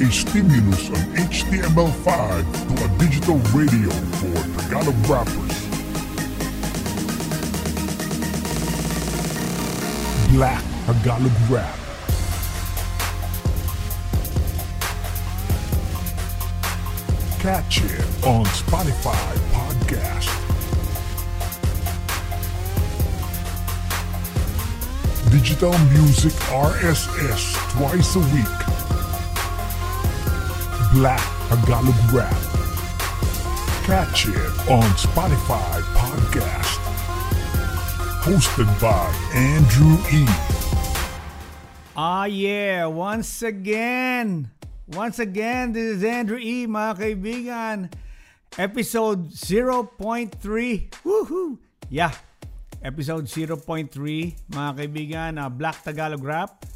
a stimulus on HTML5 to a digital radio for Tagalog rappers. Black Tagalog Rap. Catch it on Spotify Podcast. Digital Music RSS twice a week. Black Tagalog Rap. Catch it on Spotify Podcast. Hosted by Andrew E. Ah yeah, once again. Once again, this is Andrew E, mga kaibigan. Episode 0.3. Woohoo! Yeah. Episode 0.3, mga kaibigan, uh, Black Tagalog Rap.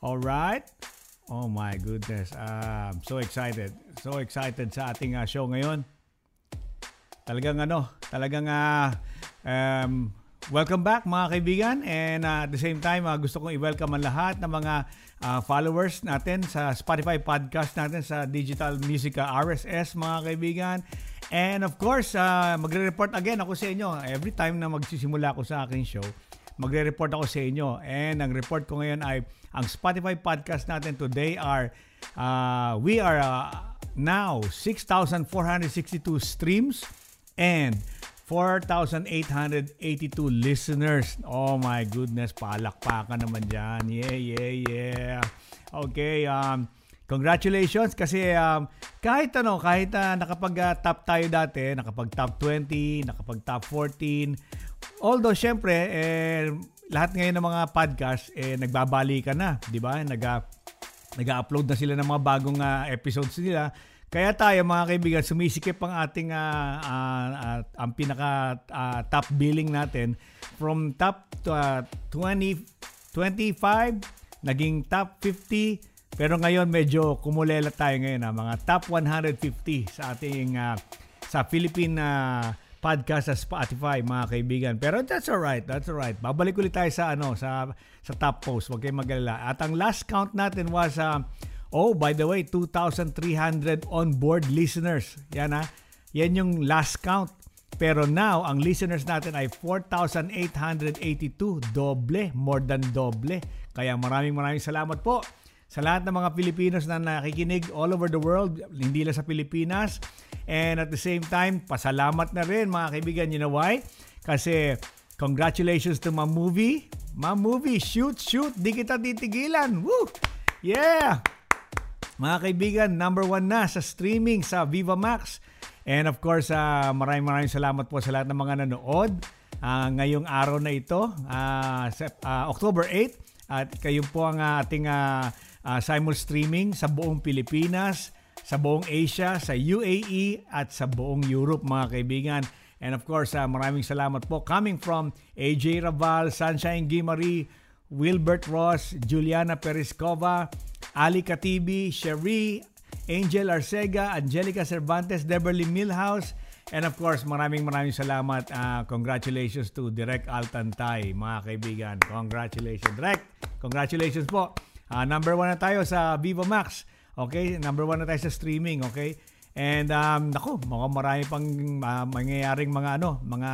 Alright. Oh my goodness. Uh, I'm so excited. So excited sa ating uh, show ngayon. Talagang ano, talagang uh, um, welcome back mga kaibigan. And uh, at the same time, uh, gusto kong i-welcome ang lahat ng mga uh, followers natin sa Spotify podcast natin sa Digital Musica RSS mga kaibigan. And of course, uh, magre-report again ako sa inyo every time na magsisimula ako sa aking show. Magre-report ako sa inyo. And ang report ko ngayon ay ang Spotify podcast natin today are uh, we are uh, now 6,462 streams and 4,882 listeners. Oh my goodness, palakpakan naman dyan. Yeah, yeah, yeah. Okay, um, congratulations kasi um, kahit ano, kahit uh, nakapag-top tayo dati, nakapag-top 20, nakapag-top 14, although syempre, eh, lahat ngayon ng mga podcast, eh, nagbabalikan na, di ba? Nag, uh, nag-upload na sila ng mga bagong uh, episodes nila. Kaya tayo mga kaibigan, sumisikip ang ating uh, uh, uh, ang pinaka uh, top billing natin from top uh, 20 25 naging top 50 pero ngayon medyo kumulela tayo ngayon ha, mga top 150 sa ating uh, sa Philippine uh, podcast sa Spotify mga kaibigan. Pero that's alright, that's alright. Babalik ulit tayo sa ano sa sa top post, wag kayong magalala. At ang last count natin was uh, Oh, by the way, 2,300 on-board listeners. Yan ha. Yan yung last count. Pero now, ang listeners natin ay 4,882. Doble, more than doble. Kaya maraming maraming salamat po sa lahat ng mga Filipinos na nakikinig all over the world, hindi lang sa Pilipinas. And at the same time, pasalamat na rin mga kaibigan. You know why? Kasi congratulations to my movie. My movie, shoot, shoot, di kita titigilan. Woo! Yeah! Mga kaibigan, number one na sa streaming sa Viva Max. And of course, uh, maraming maraming salamat po sa lahat ng mga nanood uh, ngayong araw na ito, uh, uh, October 8. At kayo po ang uh, ating uh, uh, simul streaming sa buong Pilipinas, sa buong Asia, sa UAE at sa buong Europe mga kaibigan. And of course, uh, maraming salamat po coming from AJ Raval, Sunshine Gimari, Wilbert Ross, Juliana Periscova, Ali Katibi, Cherie, Angel Arcega, Angelica Cervantes, Deberly Milhouse, and of course, maraming maraming salamat. Uh, congratulations to Direk Altantay, mga kaibigan. Congratulations. Direk, congratulations po. Uh, number one na tayo sa Vivo Max. Okay? Number one na tayo sa streaming. Okay? And um, nako, mga marami pang uh, mangyayaring mga ano, mga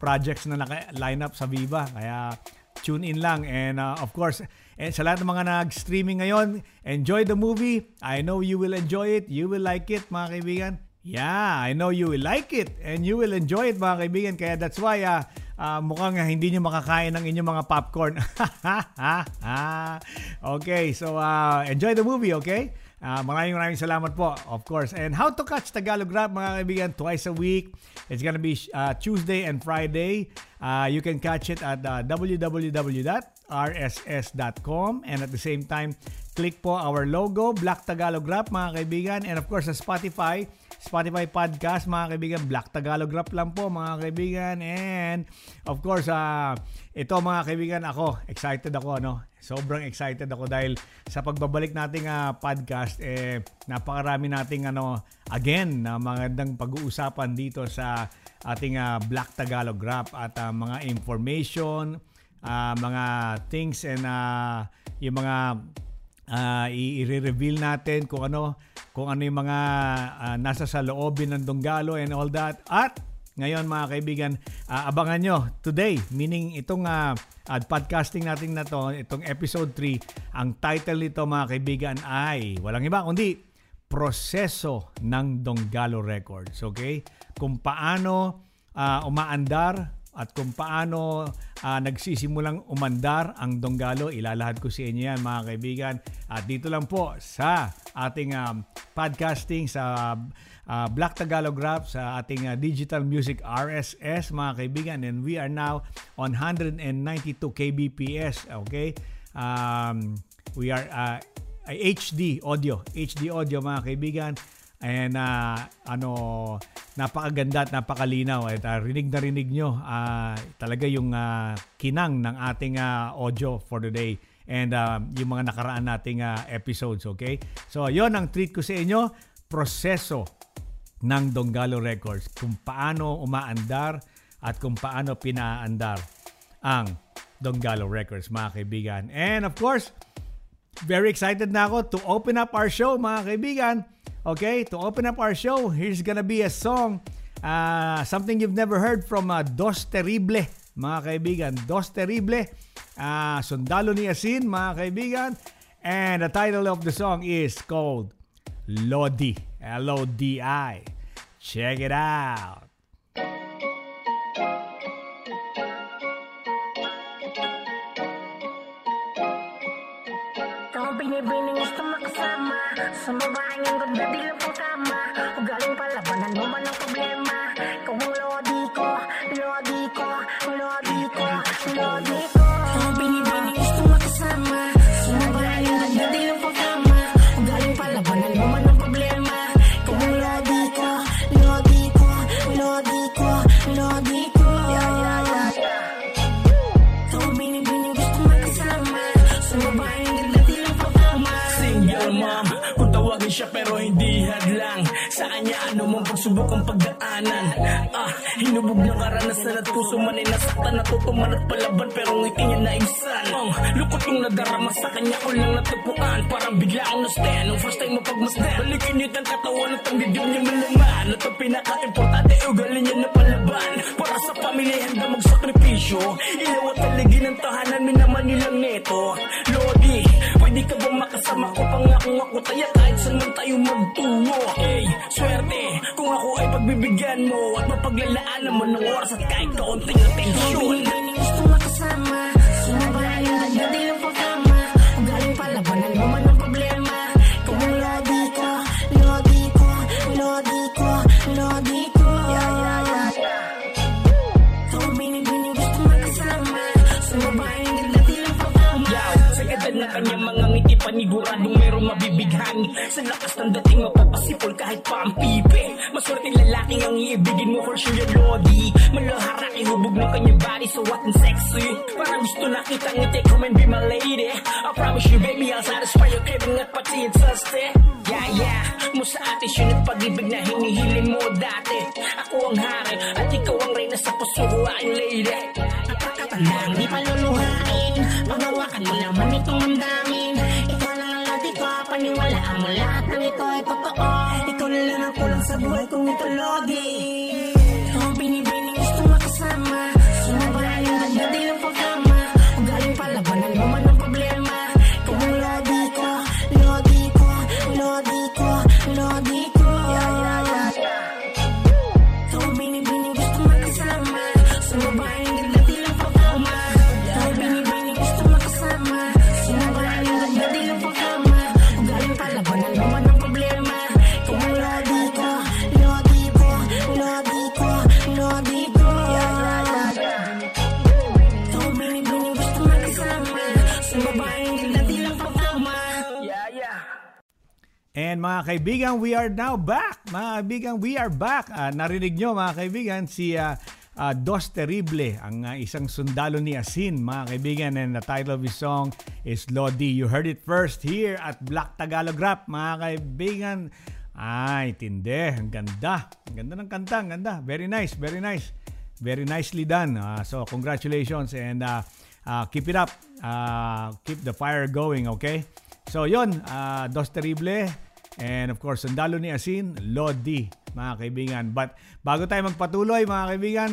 projects na naka-line up sa Viva. Kaya tune in lang. And uh, of course, And sa lahat ng mga nag-streaming ngayon, enjoy the movie. I know you will enjoy it. You will like it, mga kaibigan. Yeah, I know you will like it and you will enjoy it, mga kaibigan. Kaya that's why uh, uh, mukhang uh, hindi nyo makakain ng inyong mga popcorn. okay, so uh, enjoy the movie, okay? Uh, maraming maraming salamat po, of course. And how to catch Tagalog Rap, mga kaibigan, twice a week. It's gonna be uh, Tuesday and Friday. Uh, you can catch it at uh, www.rss.com and at the same time, click po our logo, Black Tagalog Rap, mga kaibigan. And of course, sa Spotify, Spotify podcast, mga kaibigan. Black Tagalog Rap lang po, mga kaibigan. And, of course, uh, ito, mga kaibigan, ako, excited ako, ano? Sobrang excited ako dahil sa pagbabalik nating uh, podcast, eh, napakarami nating, ano, again, na uh, magandang pag-uusapan dito sa ating uh, Black Tagalog Rap at uh, mga information, uh, mga things and uh, yung mga uh, i-reveal natin kung ano kung ano yung mga uh, nasa sa loobin ng Donggalo and all that. At ngayon mga kaibigan, uh, abangan nyo today, meaning itong uh, uh, podcasting natin na to, itong episode 3, ang title nito mga kaibigan ay walang iba kundi Proseso ng Donggalo Records. Okay? Kung paano uh, umaandar at kung paano uh, nagsisimulang umandar ang Donggalo. Ilalahad ko sa inyo yan mga kaibigan. At dito lang po sa ating um, podcasting sa uh, Black Tagalog Rap sa ating uh, digital music RSS mga kaibigan. And we are now on 192 kbps. Okay? Um, we are uh, HD audio. HD audio mga kaibigan. And uh, ano, napakaganda at napakalinaw. At uh, rinig na rinig nyo uh, talaga yung uh, kinang ng ating uh, audio for today and uh, yung mga nakaraan nating uh, episodes, okay? So, yon ang treat ko sa inyo, proseso ng Donggalo Records, kung paano umaandar at kung paano pinaandar ang Donggalo Records, mga kaibigan. And of course, very excited na ako to open up our show, mga kaibigan. Okay, to open up our show, here's gonna be a song, uh, something you've never heard from uh, Dos Terrible, mga kaibigan. Dos Terrible, uh, Sundalo ni Asin, mga kaibigan. And the title of the song is called Lodi, L-O-D-I. Check it out. Binibining gusto makasama Sa babaeng ang ganda di lang pang kama Ugaling palabanan mo man pagsubok ang pagdaanan. Ah, hinubog ng karanasan at puso man ay nasaktan Natutuman at palaban pero ngiti niya naibsan Ang lukot yung nadarama sa kanya ko lang natupuan. Parang bigla akong na-stand Nung first time mapagmasdan. Balikin ang katawan at ang dibdib niya malaman. At ang pinaka-importante ugali niya na palaban. Para sa pamilya handa magsakripisyo. Ilaw at taligin ng tahanan Minaman nilang neto. Lodi, pwede ka bang makasama ko Pangakong ako taya? Kahit saan man tayo magtungo. Hey, swerte ako ay pagbibigyan mo At mapaglalaan naman ng oras at kahit kaunting atensyon. Binibining gusto makasama Sinabayan ang ganda di lang pagkama Ugaling palabanan mo man ang problema. Kung ang lodi ko, lodi ko, lodi ko, lodi ko Yeah, yeah, yeah, yeah Ikaw binibining gusto makasama Sinabayan ang ganda di lang pagkama sa ganda ng kanyang mga ngiti paniguradong mayroong mabibighani Sa lakas ng dating mapapasipol kahit pa ang pipi Maswerteng lalaking ang iibigin mo for sure yung lodi? Malahara ihubog ng kanyang body so what and sexy? Parang gusto nakita ngiti come and be my lady. I promise you baby I'll satisfy your craving at pati yung saste Yeah yeah, mo sa atin yun pag-ibig na hinihilin mo dati. Ako ang hari at ikaw ang reyna sa puso ko aking lady Napakatandang di paluluhain Paghawakan mo naman itong damdamin. Ikaw lang ang lodi ko Paniwalaan mo lahat ng ito ay totoo Ikaw na lang ang kulang sa buhay kong ito lodi. Ang binibining gusto makasama. Sinabayan ang ganda di lang mga kaibigan, we are now back. Mga kaibigan, we are back. Ah, narinig nyo mga kaibigan si ah, ah, Dos Terrible, ang ah, isang sundalo ni Asin, mga kaibigan. And the title of his song is Lodi. You heard it first here at Black Tagalog Rap, mga kaibigan. Ay, tinde. Ang ganda. Ang ganda ng kanta. Ang ganda. Very nice. Very nice. Very nicely done. Ah, so, congratulations and ah, ah, keep it up. Ah, keep the fire going, okay? So yon, uh, Dos Terrible and of course Sundalo ni Asin, Lodi, mga kaibigan. But bago tayo magpatuloy mga kaibigan,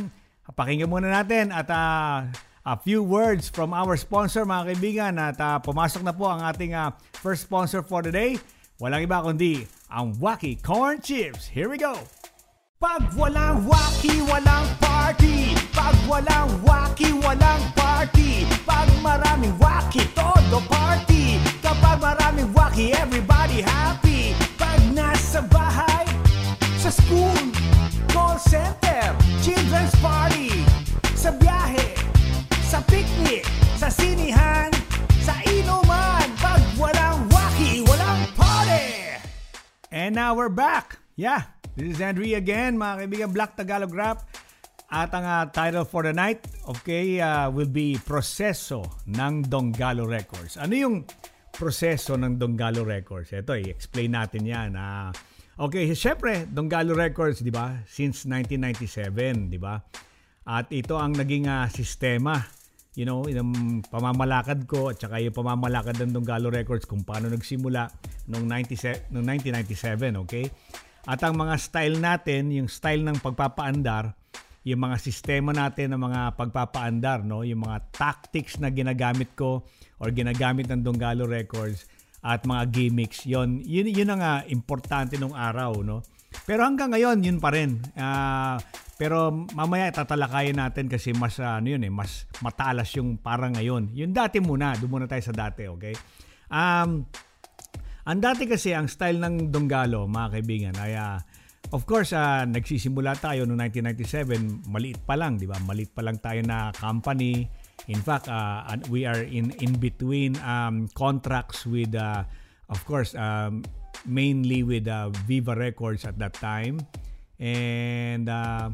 pakinggan muna natin at uh, a few words from our sponsor mga kaibigan at uh, pumasok na po ang ating uh, first sponsor for today. Walang iba kundi ang Wacky Corn Chips. Here we go! Pag walang wacky, walang party Pag walang wacky, walang party Pag maraming wacky, todo party Kapag maraming wacky, everybody Nasa bahay, sa school, call center, children's party Sa biyahe, sa picnic, sa sinihan, sa inuman Pag walang wacky, walang party And now we're back. Yeah, this is Andrea again, mga kaibigan, Black Tagalog Rap. At ang uh, title for the night, okay, uh, will be Proseso ng Donggalo Records. Ano yung proseso ng Donggalo Records? Ito, i-explain natin yan. Uh, okay, syempre, Donggalo Records, di ba? Since 1997, di ba? At ito ang naging uh, sistema you know, yung pamamalakad ko at saka yung pamamalakad ng Donggalo Records kung paano nagsimula noong, 90, noong 1997, okay? At ang mga style natin, yung style ng pagpapaandar, yung mga sistema natin ng mga pagpapaandar, no? yung mga tactics na ginagamit ko or ginagamit ng Donggalo Records at mga gimmicks, yon yun, yun ang uh, importante nung araw. No? Pero hanggang ngayon, yun pa rin. Uh, pero mamaya tatalakayin natin kasi mas uh, ano yun eh, mas matalas yung parang ngayon. Yung dati muna, doon muna tayo sa dati, okay? Um, ang dati kasi ang style ng Donggalo, mga kaibigan, ay uh, of course, uh, nagsisimula tayo noong 1997, maliit pa lang, di ba? Maliit pa lang tayo na company. In fact, uh, we are in in between um, contracts with uh, of course, um, mainly with uh, Viva Records at that time. And uh,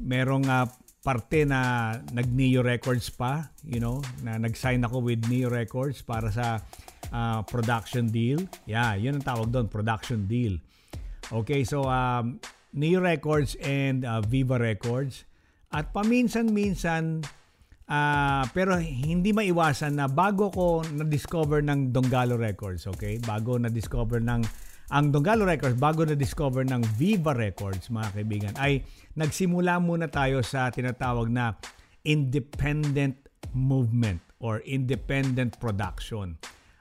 merong uh, parte na nag-Neo Records pa, you know, na nag-sign ako with Neo Records para sa uh, production deal. Yeah, yun ang tawag doon, production deal. Okay, so um, Neo Records and uh, Viva Records. At paminsan-minsan, uh, pero hindi maiwasan na bago ko na-discover ng Donggalo Records, okay? Bago na-discover ng ang Donggalo Records, bago na-discover ng Viva Records, mga kaibigan, ay nagsimula muna tayo sa tinatawag na independent movement or independent production.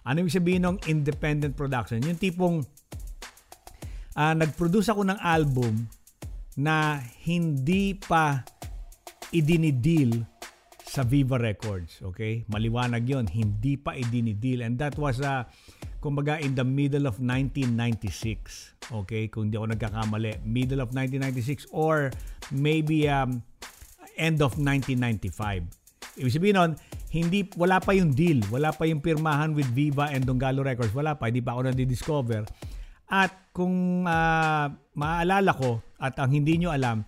Ano ibig sabihin ng independent production? Yung tipong uh, nag-produce ako ng album na hindi pa idinideal sa Viva Records. Okay? Maliwanag yon Hindi pa idinideal. And that was uh, kumbaga in the middle of 1996. Okay, kung hindi ako nagkakamali, middle of 1996 or maybe um, end of 1995. Ibig sabihin nun, hindi, wala pa yung deal, wala pa yung pirmahan with Viva and Donggalo Records, wala pa, hindi pa ako na-discover. At kung uh, maaalala ko, at ang hindi nyo alam,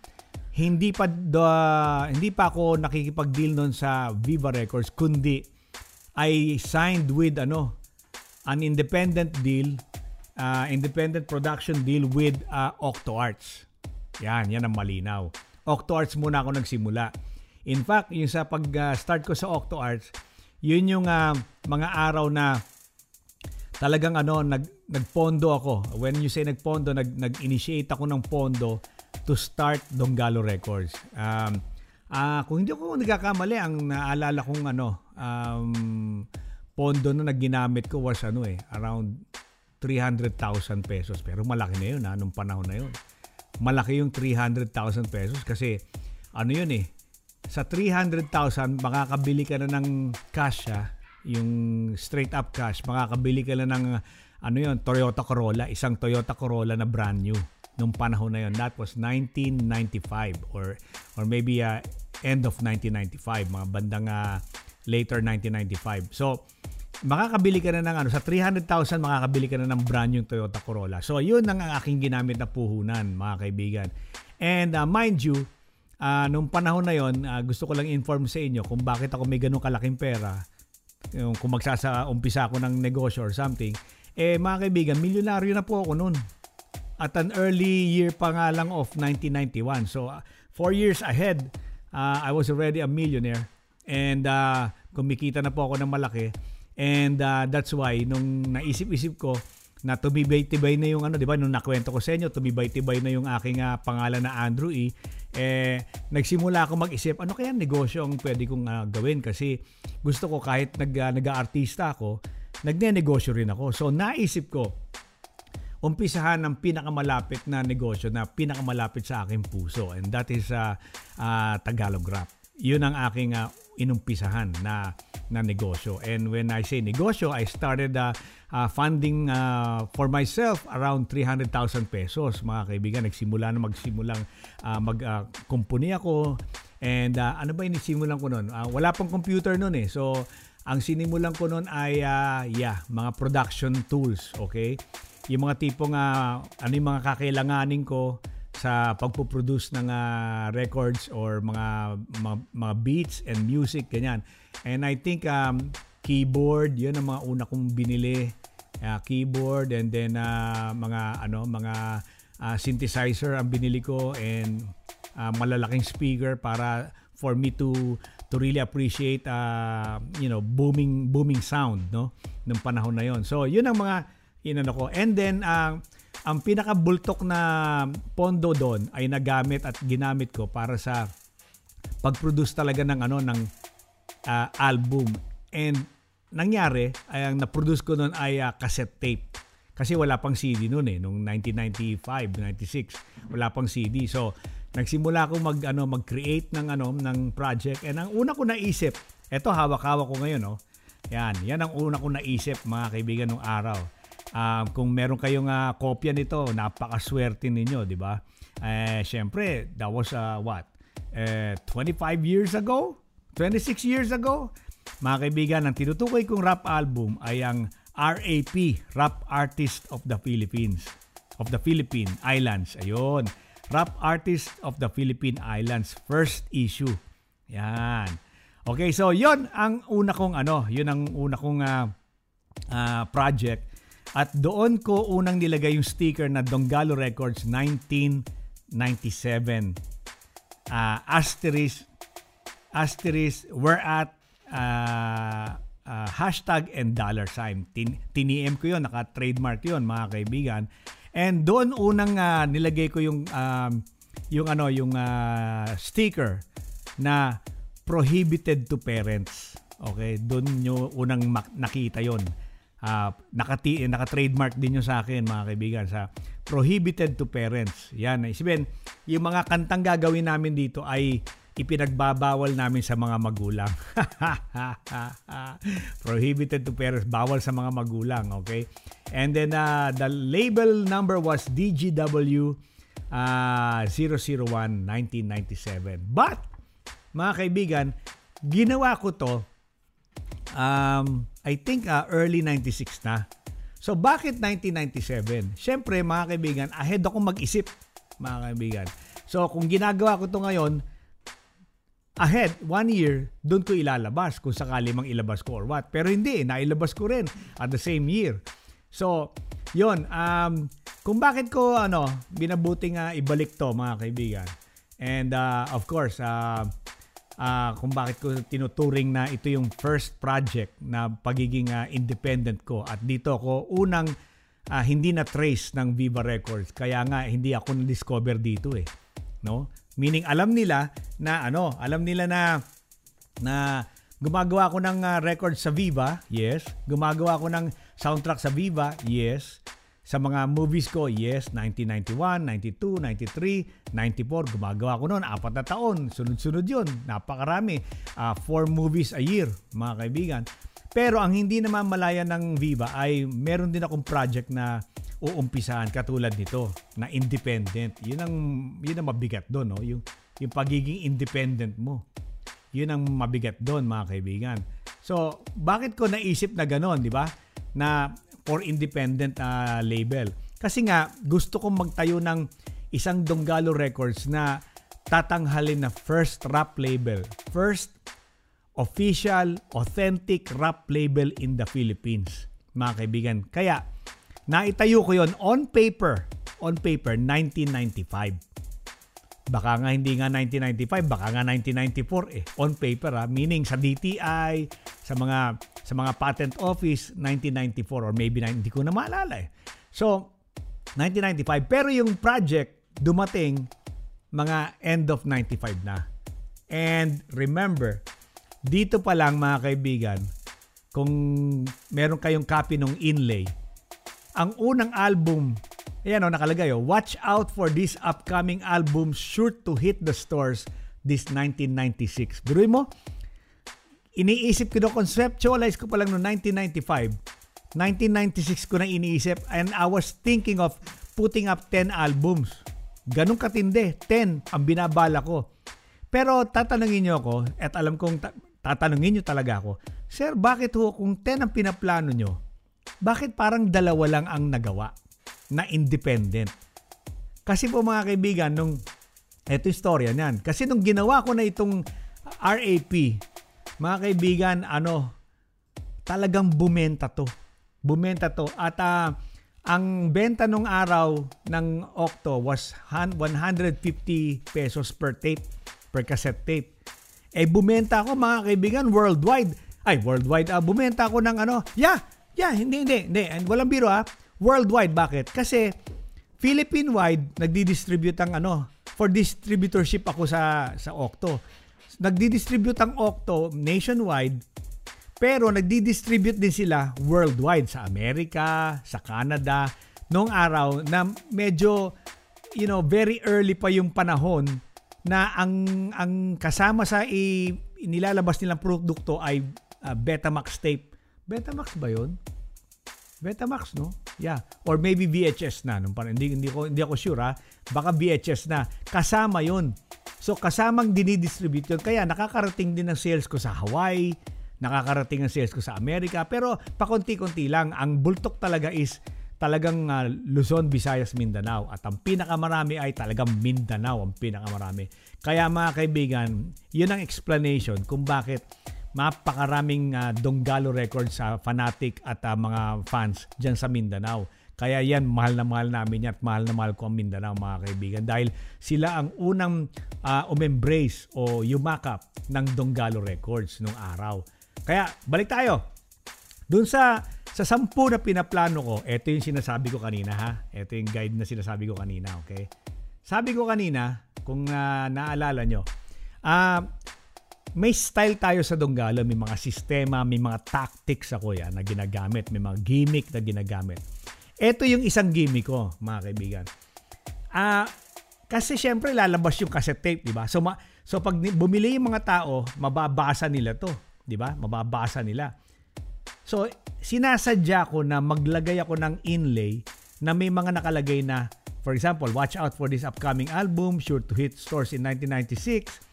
hindi pa uh, hindi pa ako nakikipag-deal noon sa Viva Records kundi I signed with ano an independent deal, uh, independent production deal with uh, OctoArts. Yan, yan ang malinaw. OctoArts muna ako nagsimula. In fact, yung sa pag-start ko sa OctoArts, yun yung uh, mga araw na talagang ano, nag, nagpondo ako. When you say nagpondo, nag, nag-initiate ako ng pondo to start Donggalo Records. Um, uh, kung hindi ako nagkakamali, ang naalala kong ano, um, pondo na naginamit ko was ano eh, around 300,000 pesos. Pero malaki na yun ha, nung panahon na yun. Malaki yung 300,000 pesos kasi ano yun eh, sa 300,000 makakabili ka na ng cash ha, yung straight up cash, makakabili ka na ng ano yun, Toyota Corolla, isang Toyota Corolla na brand new nung panahon na yun. That was 1995 or or maybe uh, end of 1995, mga bandang uh, later 1995. So, makakabili ka na ng ano, sa 300,000 makakabili ka na ng brand yung Toyota Corolla. So, yun ang aking ginamit na puhunan, mga kaibigan. And uh, mind you, uh, nung panahon na yon, uh, gusto ko lang inform sa inyo kung bakit ako may ganun kalaking pera. Yung, kung magsasa-umpisa ako ng negosyo or something. Eh, mga kaibigan, milyonaryo na po ako noon. At an early year pa nga lang of 1991. So, uh, four years ahead, uh, I was already a millionaire. And uh, kumikita na po ako ng malaki. And uh, that's why, nung naisip-isip ko, na tumibay-tibay na yung ano, di ba, nung nakwento ko sa inyo, tumibay-tibay na yung aking uh, pangalan na Andrew E. Eh, nagsimula ako mag-isip, ano kaya negosyo ang pwede kong uh, gawin? Kasi gusto ko kahit nag, uh, nag-aartista ako, nagne-negosyo rin ako. So, naisip ko, umpisahan ng pinakamalapit na negosyo na pinakamalapit sa aking puso. And that is uh, uh, Tagalog Rap. Yun ang aking uh, inumpisahan na na negosyo. And when I say negosyo, I started uh, uh, funding uh, for myself around 300,000 pesos. Mga kaibigan, nagsimula na magsimulang uh, mag-company uh, ako. And uh, ano ba inisimulan ko noon? Uh, wala pang computer noon eh. So, ang sinimulan ko noon ay uh, yeah, mga production tools, okay? Yung mga tipong uh, ano yung mga kakailanganin ko sa pagpo-produce ng uh, records or mga, mga mga beats and music ganyan. And I think um, keyboard, 'yun ang mga una kong binili. Uh, keyboard and then uh, mga ano mga uh, synthesizer ang binili ko and uh, malalaking speaker para for me to to really appreciate uh, you know booming booming sound no ng panahon na yon. So yun ang mga inano ko. And then uh, ang pinakabultok na pondo doon ay nagamit at ginamit ko para sa pag-produce talaga ng ano ng uh, album. And nangyari, ay ang na-produce ko noon ay uh, cassette tape. Kasi wala pang CD noon eh, nung 1995, 96, wala pang CD. So, nagsimula ako mag ano mag-create ng ano ng project and ang una ko naisip, eto hawak-hawak ko ngayon, no. Oh. Yan, yan ang una ko naisip mga kaibigan nung araw. Uh, kung meron kayong uh, kopya nito, napakaswerte ninyo, di ba? Eh, syempre, that was uh, what? Eh, 25 years ago? 26 years ago? Mga kaibigan, ang tinutukoy kong rap album ay ang RAP, Rap Artist of the Philippines. Of the Philippine Islands. Ayun. Rap Artist of the Philippine Islands. First issue. Yan. Okay, so yon ang una kong ano, yun ang una kong uh, uh, project. At doon ko unang nilagay yung sticker na Donggalo Records 1997. Uh, asterisk, asterisk, we're at uh, uh, hashtag and dollar sign. Tin, tiniem ko yon naka-trademark yon mga kaibigan. And doon unang uh, nilagay ko yung um, yung ano yung uh, sticker na prohibited to parents. Okay, doon nyo unang nakita yon. Uh, nakati naka-trademark din nyo sa akin mga kaibigan sa prohibited to parents. Yan, isipin, yung mga kantang gagawin namin dito ay ipinagbabawal namin sa mga magulang. Prohibited to parents, bawal sa mga magulang, okay? And then uh, the label number was DGW uh, 001 1997. But mga kaibigan, ginawa ko to um, I think uh, early 96 na. So bakit 1997? Siyempre mga kaibigan, ahead ako mag-isip mga kaibigan. So kung ginagawa ko to ngayon, ahead, one year, doon ko ilalabas kung sakali mang ilabas ko or what. Pero hindi, nailabas ko rin at the same year. So, yon um, kung bakit ko ano, binabuting uh, ibalik to mga kaibigan. And uh, of course, uh, uh, kung bakit ko tinuturing na ito yung first project na pagiging uh, independent ko. At dito ako unang uh, hindi na trace ng Viva Records. Kaya nga hindi ako na-discover dito eh. No? Meaning alam nila na ano, alam nila na na gumagawa ako ng uh, record sa Viva, yes. Gumagawa ako ng soundtrack sa Viva, yes. Sa mga movies ko, yes, 1991, 92, 93, 94, gumagawa ko noon, apat na taon, sunod-sunod yun, napakarami. Uh, four movies a year, mga kaibigan. Pero ang hindi naman malaya ng Viva ay meron din akong project na uumpisahan katulad nito na independent. Yun ang yun ang mabigat doon, no? Yung yung pagiging independent mo. Yun ang mabigat doon, mga kaibigan. So, bakit ko naisip na gano'n, di ba? Na for independent uh, label. Kasi nga, gusto kong magtayo ng isang Donggalo Records na tatanghalin na first rap label. First official, authentic rap label in the Philippines, mga kaibigan. Kaya, Naitayo ko yon on paper. On paper, 1995. Baka nga hindi nga 1995, baka nga 1994 eh. On paper ha. Meaning sa DTI, sa mga sa mga patent office 1994 or maybe hindi ko na maalala eh. So 1995 pero yung project dumating mga end of 95 na. And remember, dito pa lang mga kaibigan, kung meron kayong copy ng inlay, ang unang album, ayan o, nakalagay o, watch out for this upcoming album sure to hit the stores this 1996. Biruin mo, iniisip ko na conceptualize ko pa lang noong 1995. 1996 ko na iniisip and I was thinking of putting up 10 albums. Ganun katindi, 10 ang binabala ko. Pero tatanungin niyo ako at alam kong ta- tatanungin niyo talaga ako, Sir, bakit ho kung 10 ang pinaplano nyo, bakit parang dalawa lang ang nagawa na independent? Kasi po mga kaibigan, nung eto istorya niyan. Kasi nung ginawa ko na itong RAP, mga kaibigan, ano, talagang bumenta to. Bumenta to. At uh, ang benta nung araw ng Octo was 150 pesos per tape, per cassette tape. Eh bumenta ako mga kaibigan worldwide. Ay, worldwide. Uh, bumenta ako ng ano. Yeah, yeah, hindi, hindi, hindi. And walang biro ha. Worldwide. Bakit? Kasi Philippine-wide, nagdi-distribute ang ano. For distributorship ako sa, sa Octo. Nagdi-distribute ang Octo nationwide pero nagdi-distribute din sila worldwide sa Amerika, sa Canada, noong araw na medyo you know, very early pa yung panahon na ang ang kasama sa i, nilalabas nilang produkto ay uh, Betamax tape. Betamax ba 'yon? Betamax, no? Yeah. Or maybe VHS na. Nung parang, hindi, hindi, ko, hindi ako sure, ha? Baka VHS na. Kasama yon So, kasamang dinidistribute yun. Kaya, nakakarating din ang sales ko sa Hawaii, nakakarating ang sales ko sa Amerika. Pero, pakunti-kunti lang. Ang bultok talaga is talagang uh, Luzon, Visayas, Mindanao. At ang pinakamarami ay talagang Mindanao ang pinakamarami. Kaya mga kaibigan, yun ang explanation kung bakit mapakaraming uh, Donggalo records sa uh, fanatic at uh, mga fans dyan sa Mindanao. Kaya yan, mahal na mahal namin yan at mahal na mahal ko ang Mindanao mga kaibigan dahil sila ang unang uh, umembrace o yumakap ng Donggalo Records nung araw. Kaya balik tayo. Doon sa sa sampu na pinaplano ko, ito yung sinasabi ko kanina ha. Ito yung guide na sinasabi ko kanina, okay? Sabi ko kanina, kung uh, naalala nyo, uh, may style tayo sa Donggala, may mga sistema, may mga tactics ako yan na ginagamit, may mga gimmick na ginagamit. Ito yung isang gimmick ko, mga kaibigan. Ah, uh, kasi syempre lalabas yung cassette tape, di ba? So, ma- so pag bumili yung mga tao, mababasa nila to, di ba? Mababasa nila. So, sinasadya ko na maglagay ako ng inlay na may mga nakalagay na, for example, watch out for this upcoming album, sure to hit stores in 1996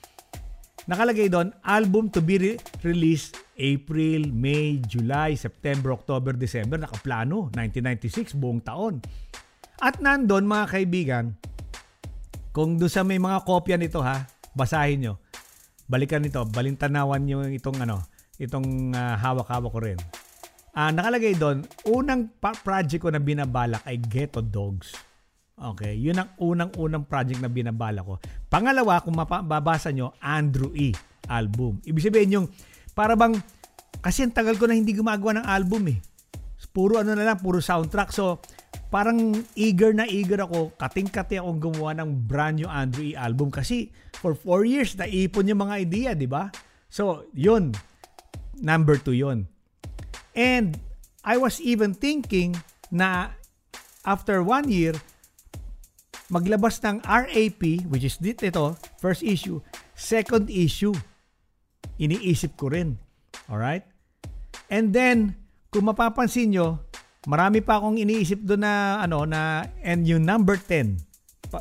Nakalagay doon, album to be re- released April, May, July, September, October, December. Nakaplano, 1996, buong taon. At nandun, mga kaibigan, kung doon sa may mga kopya nito ha, basahin nyo. Balikan nito, balintanawan nyo itong ano, itong uh, hawak-hawak ko rin. Uh, nakalagay doon, unang project ko na binabalak ay Ghetto Dogs. Okay, yun ang unang-unang project na binabala ko. Pangalawa, kung mababasa nyo, Andrew E. album. Ibig sabihin yung, para bang, kasi ang tagal ko na hindi gumagawa ng album eh. Puro ano na lang, puro soundtrack. So, parang eager na eager ako, kating-kati akong gumawa ng brand new Andrew E. album. Kasi, for four years, naipon yung mga idea, di ba? So, yun. Number two yun. And, I was even thinking na after one year, maglabas ng RAP, which is dito ito, first issue, second issue. Iniisip ko rin. Alright? And then, kung mapapansin nyo, marami pa akong iniisip doon na, ano, na, and yung number 10,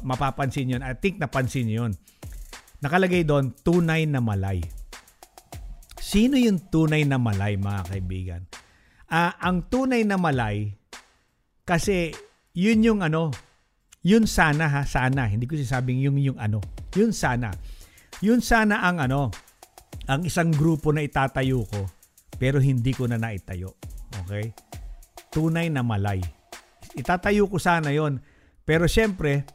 mapapansin yun. I think napansin yun. Nakalagay doon, tunay na malay. Sino yung tunay na malay, mga kaibigan? Uh, ang tunay na malay, kasi yun yung ano, yun sana ha, sana. Hindi ko sasabing yung yung ano. Yun sana. Yun sana ang ano, ang isang grupo na itatayo ko pero hindi ko na naitayo. Okay? Tunay na malay. Itatayo ko sana yon pero syempre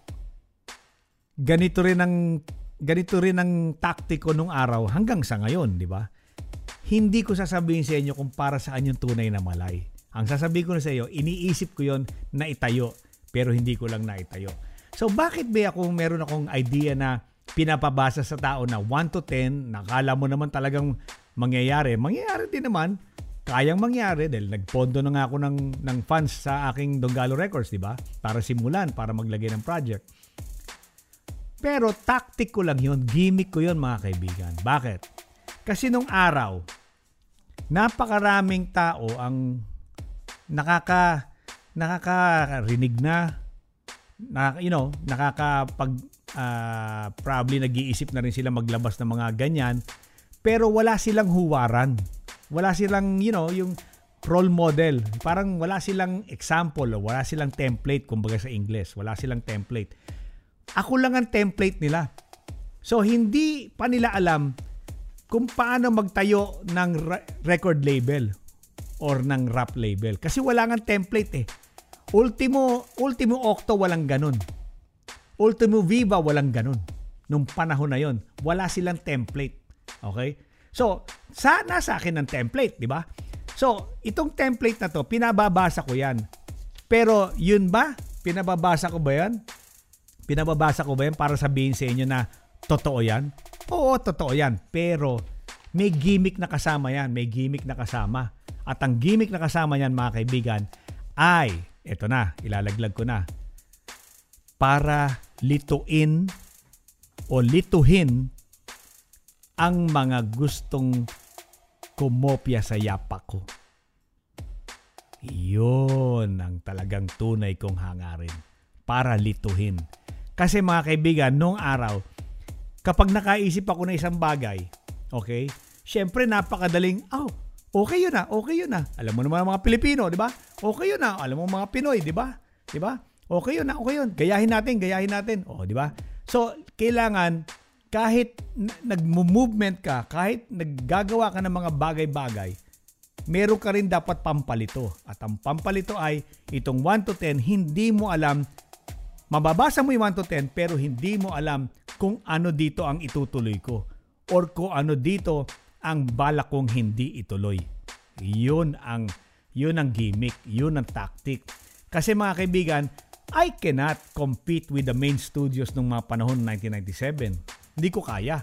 ganito rin ang ganito rin ang taktiko nung araw hanggang sa ngayon, di ba? hindi ko sasabihin sa inyo kung para saan yung tunay na malay. Ang sasabihin ko na sa iyo, iniisip ko yon na itayo, pero hindi ko lang naitayo. So bakit ba ako meron akong idea na pinapabasa sa tao na 1 to 10, nakala mo naman talagang mangyayari. Mangyayari din naman, kayang mangyari dahil nagpondo na nga ako ng, ng funds sa aking Donggalo Records, di ba? Para simulan, para maglagay ng project. Pero tactic ko lang yun, gimmick ko yun mga kaibigan. Bakit? Kasi nung araw, napakaraming tao ang nakaka nakakarinig na. Na you know nakakapag uh, probably nag-iisip na rin sila maglabas ng mga ganyan. Pero wala silang huwaran. Wala silang you know yung role model. Parang wala silang example o wala silang template kumbaga sa English wala silang template. Ako lang ang template nila. So hindi pa nila alam kung paano magtayo ng record label or ng rap label. Kasi wala nga template eh. Ultimo, Ultimo Octo walang ganun. Ultimo Viva walang ganun. Nung panahon na yon, wala silang template. Okay? So, sa nasa akin ng template, di ba? So, itong template na to, pinababasa ko yan. Pero, yun ba? Pinababasa ko ba yan? Pinababasa ko ba yan para sabihin sa inyo na totoo yan? Oo, totoo yan. Pero may gimmick na kasama yan. May gimmick na kasama. At ang gimmick na kasama yan mga kaibigan ay, eto na, ilalaglag ko na, para lituin o lituhin ang mga gustong kumopya sa yapa ko. Yun ang talagang tunay kong hangarin. Para lituhin. Kasi mga kaibigan, noong araw, kapag nakaisip ako ng isang bagay, okay, syempre napakadaling, oh, okay yun na, okay yun na. Alam mo naman mga Pilipino, di ba? Okay yun na, alam mo mga Pinoy, di ba? Di ba? Okay yun na, okay yun. Gayahin natin, gayahin natin. O, di ba? So, kailangan, kahit nag-movement ka, kahit naggagawa ka ng mga bagay-bagay, meron ka rin dapat pampalito. At ang pampalito ay itong 1 to 10, hindi mo alam, mababasa mo yung 1 to 10, pero hindi mo alam kung ano dito ang itutuloy ko or kung ano dito ang balak kong hindi ituloy. Yun ang yun ang gimmick, yun ang tactic. Kasi mga kaibigan, I cannot compete with the main studios nung mga panahon 1997. Hindi ko kaya.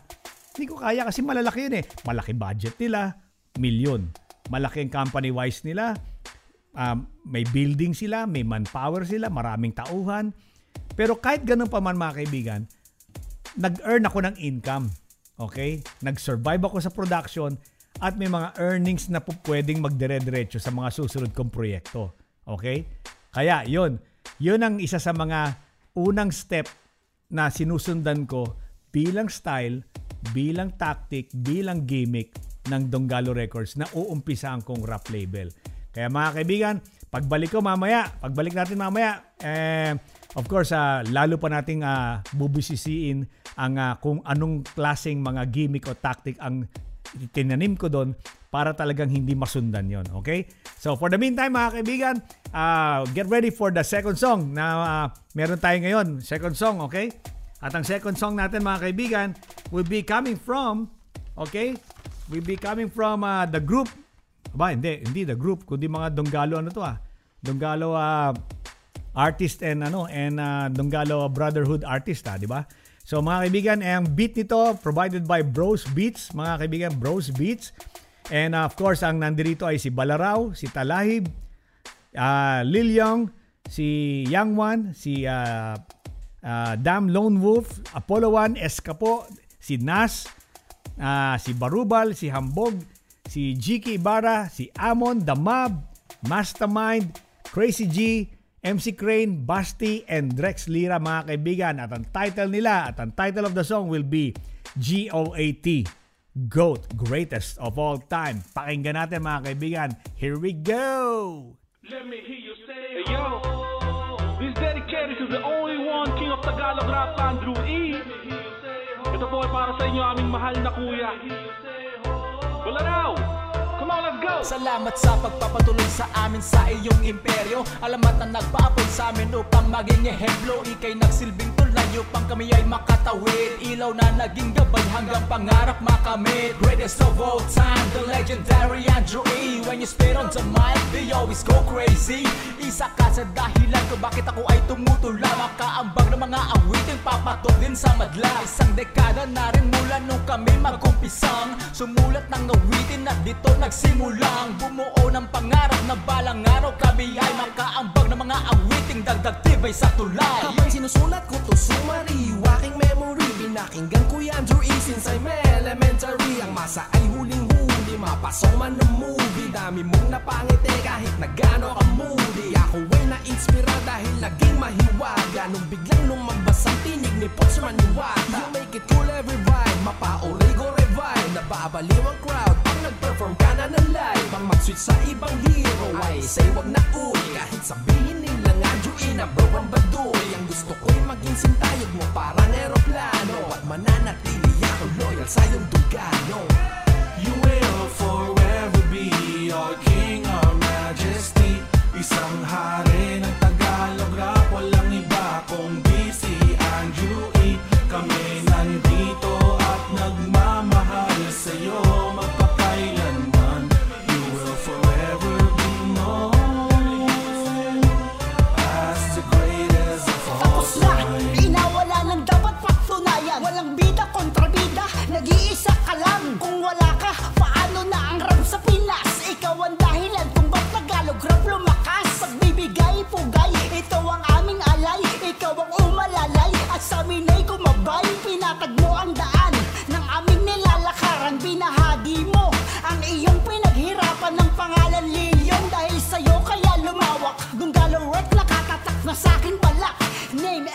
Hindi ko kaya kasi malalaki yun eh. Malaki budget nila, milyon. Malaki ang company-wise nila. Um, may building sila, may manpower sila, maraming tauhan. Pero kahit ganun pa man mga kaibigan, nag-earn ako ng income. Okay? Nag-survive ako sa production at may mga earnings na po pwedeng magdire-diretso sa mga susunod kong proyekto. Okay? Kaya, yun. Yun ang isa sa mga unang step na sinusundan ko bilang style, bilang tactic, bilang gimmick ng Donggalo Records na uumpisaan kong rap label. Kaya mga kaibigan, pagbalik ko mamaya, pagbalik natin mamaya, eh, of course, uh, lalo pa nating uh, bubusisiin ang uh, kung anong klaseng mga gimmick o tactic ang tinanim ko doon para talagang hindi masundan yon Okay? So for the meantime mga kaibigan, uh, get ready for the second song na uh, meron tayo ngayon. Second song, okay? At ang second song natin mga kaibigan will be coming from, okay? Will be coming from uh, the group Aba, hindi, hindi the group, kundi mga Donggalo ano to ah. Donggalo uh, artist and ano and uh, Donggalo Brotherhood artist ah, di ba? So mga kaibigan, ang beat nito provided by Bros Beats, mga kaibigan, Bros Beats. And uh, of course, ang nandirito ay si Balaraw, si Talahib, uh, Lil Young, si Young One, si uh, uh, Dam Lone Wolf, Apollo One, Escapo, si Nas, uh, si Barubal, si Hambog, si GK Ibarra, si Amon, The Mob, Mastermind, Crazy G, MC Crane, Basti, and Drex Lira mga kaibigan. At ang title nila, at ang title of the song will be G-O-A-T, GOAT, Greatest of All Time. Pakinggan natin mga kaibigan. Here we go! Let me hear you say, hey, yo, this is dedicated to the only one King of Tagalog Rap, Andrew E. Ito po ay para sa inyo aming mahal na kuya. Wala raw! Salamat sa pagpapatuloy sa amin sa iyong imperyo. Alamat na nagpaapon sa amin upang maging ehemplo. Ika'y nagsilbing layo pang kami ay makatawid. Ilaw na naging gabay hanggang pangarap makamit. Greatest of all time, the legendary Andrew E. When you spit on the mic, they always go crazy. Isa ka sa dahilan kung bakit ako ay tumutula Makaambag ng mga awitin, papatok din sa madla. Isang dekada na rin mula nung kami magkumpisang Sumulat ng awitin at dito nagsimulang. Bumuo ng pangarap na balang araw kami ay makaambag ng mga awiting. Dagdag tibay sa tulay. Habang sinusulat ko to sumari Waking memory. Pinakinggan ko yan E since I'm elementary. Ang masa ay huling-huli Mapasok man ng movie. Dami mong napangiti kahit na gano ka moody. Ako ay na-inspira dahil naging mahiwaga. Nung biglang lumabas ang tinig ni Poch Maniwata. You make it cool every vibe Mapa-origo revive. Nababaliw ang crowd Pag nag-perform ka na ng live. Ang mag-switch sa ibang hero Ay say wag na uy Kahit sabihin E na bro ang baduy. Ang gusto ko'y maging sintayog mo parang eroplano. At mananatili ako loyal sa iyong dugano. You will forever be our king, our majesty. Isang hari nag-iisa ka lang. Kung wala ka, paano na ang rap sa Pinas? Ikaw ang dahilan kung ba't Tagalog rap lumakas. Pagbibigay, pugay, ito ang aming alay. Ikaw ang umalalay, at sa amin ay kumabay. Pinatag mo ang daan ng aming nilalakaran. Binahagi mo ang iyong pinaghirapan ng pangalan Leon Dahil sa'yo kaya lumawak. Dunggalo rec nakatatak na sa'kin balak. Name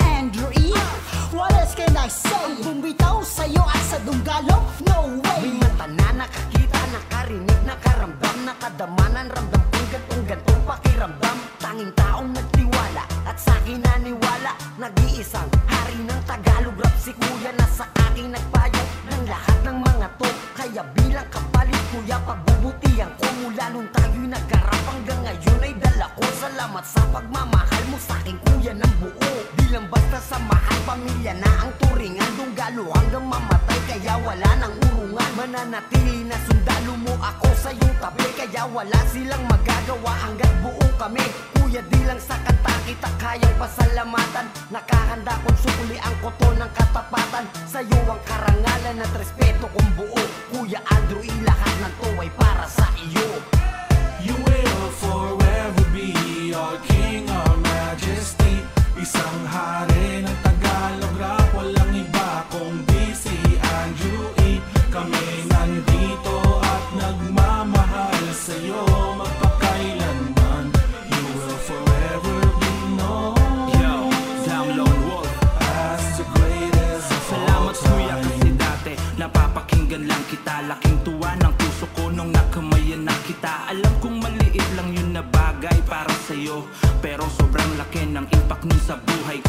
Else can I say? Bumitaw sa'yo at sa Dunggalo? No way May mata na nakakita, nakarinig, nakaramdam Nakadamanan, ramdam kong gantong gantong pakiramdam Tanging taong nagtiwala at sa akin naniwala Nag-iisang hari ng Tagalog rap Si kuya na sa Mananatili na sundalo mo ako sa iyong tabi. Kaya wala silang magagawa hanggat buo kami. Kuya di lang sa kanta kita kayang pasalamatan. Nakahanda kong sukuli ang koto ng katapatan. Sa iyo ang karangalan at respeto kong buo. Kuya Andrew, i lahat ng to ay para sa iyo. You will forever be our king, our majesty. Isang hari ng Tagalog rap Walang iba kundi si Andrew E Kami sa buhay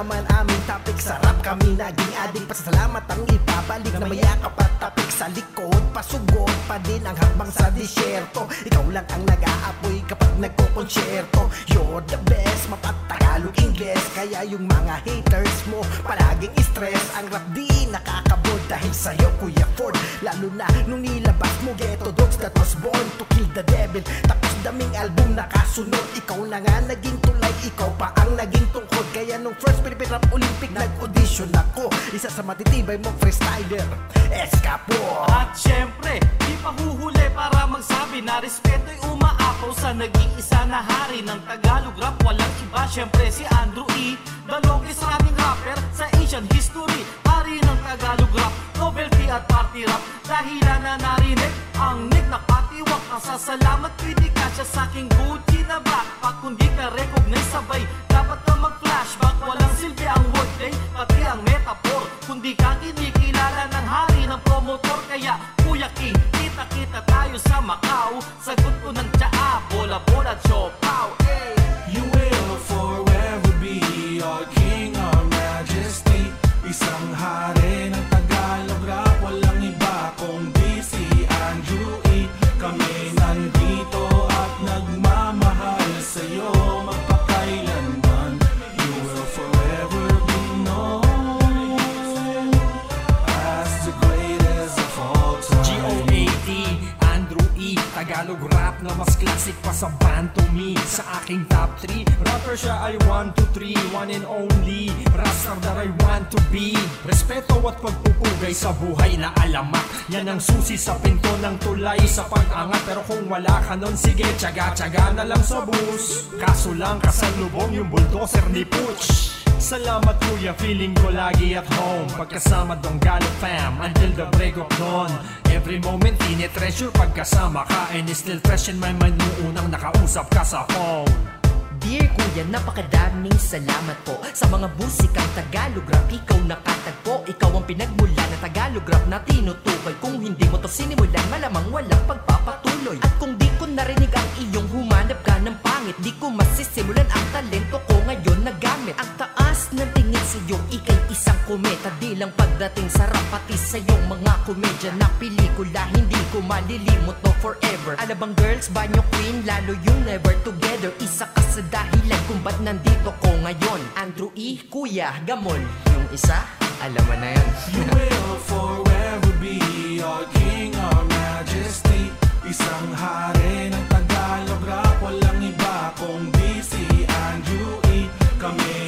naman aming topic. Sarap kami naging adik Pasasalamat ang ibabalik. Na mayakap at tapik sa likod Pasugod pa din ang habang sa disyerto. Ikaw lang ang nag-aapoy kapag nagko-konsyerto. You're the best, mapatagalog Ingles. Kaya yung mga haters mo Palaging stress. Ang rap di nakakabod Dahil sa'yo Kuya Ford. Lalo na nung nilabas mo Ghetto Dogs that was born to kill the devil. Tapos Madaming album nakasunod Ikaw na nga naging tulay Ikaw pa ang naging tungkod Kaya nung first Philippine Rap Olympic Nag-audition ako Isa sa matitibay mong freestyler Escapo At syempre, di pa huhuli para magsabi na respeto'y umaapaw sa nag-iisa na hari ng Tagalog rap. Walang iba, syempre si Andrew E. The longest running rapper sa Asian history. Hari ng Tagalog rap, novelty at party rap. Dahilan na narinig ang nig na patiwak. Nasasalamat kritika siya sa aking Gucci na backpack. Kung di ka recognize sabay, dapat ka mag-flashback. Walang silbi ang wordplay, pati ang metaphor. Kundi ka kinikilala ng hari ng promotor Kaya Kuya King, kita-kita tayo sa Macau Sagot ko ng tsaa, bola-bola, chopaw hey. You will forever be our king, Isang hari ng classic pa sa band to me Sa aking top 3 Rapper siya ay 1, 2, 3 One and only. Rapstar that I want to be. Respeto at pagpupugay sa buhay na alamak Yan ang susi sa pinto ng tulay sa pag-angat. Pero kung wala ka nun, sige Tsaga-tsaga na lang sa bus. Kaso lang kasalubong yung bulldozer ni Putsch Salamat kuya, feeling ko lagi at home. Pagkasama dong Galo fam. Until the break of dawn. Every moment tinitreasure pagkasama ka And it's still fresh in my mind. Nung unang nakausap ka sa phone. Dear Kuya, napakadaming salamat po. Sa mga busikang Tagalog rap Ikaw nakatagpo. Ikaw ang pinagmula na Tagalog rap na tinutukoy. Kung hindi mo to sinimulan malilimot no forever. Alabang girls, banyo queen? Lalo yung never together. Isa ka sa dahilan kung ba't nandito ko ngayon. Andrew E. Kuya, Gamol. Yung isa, alam mo na yan. You will forever be our king, our majesty. Isang hari ng Tagalog rap Walang iba kundi si Andrew E Kami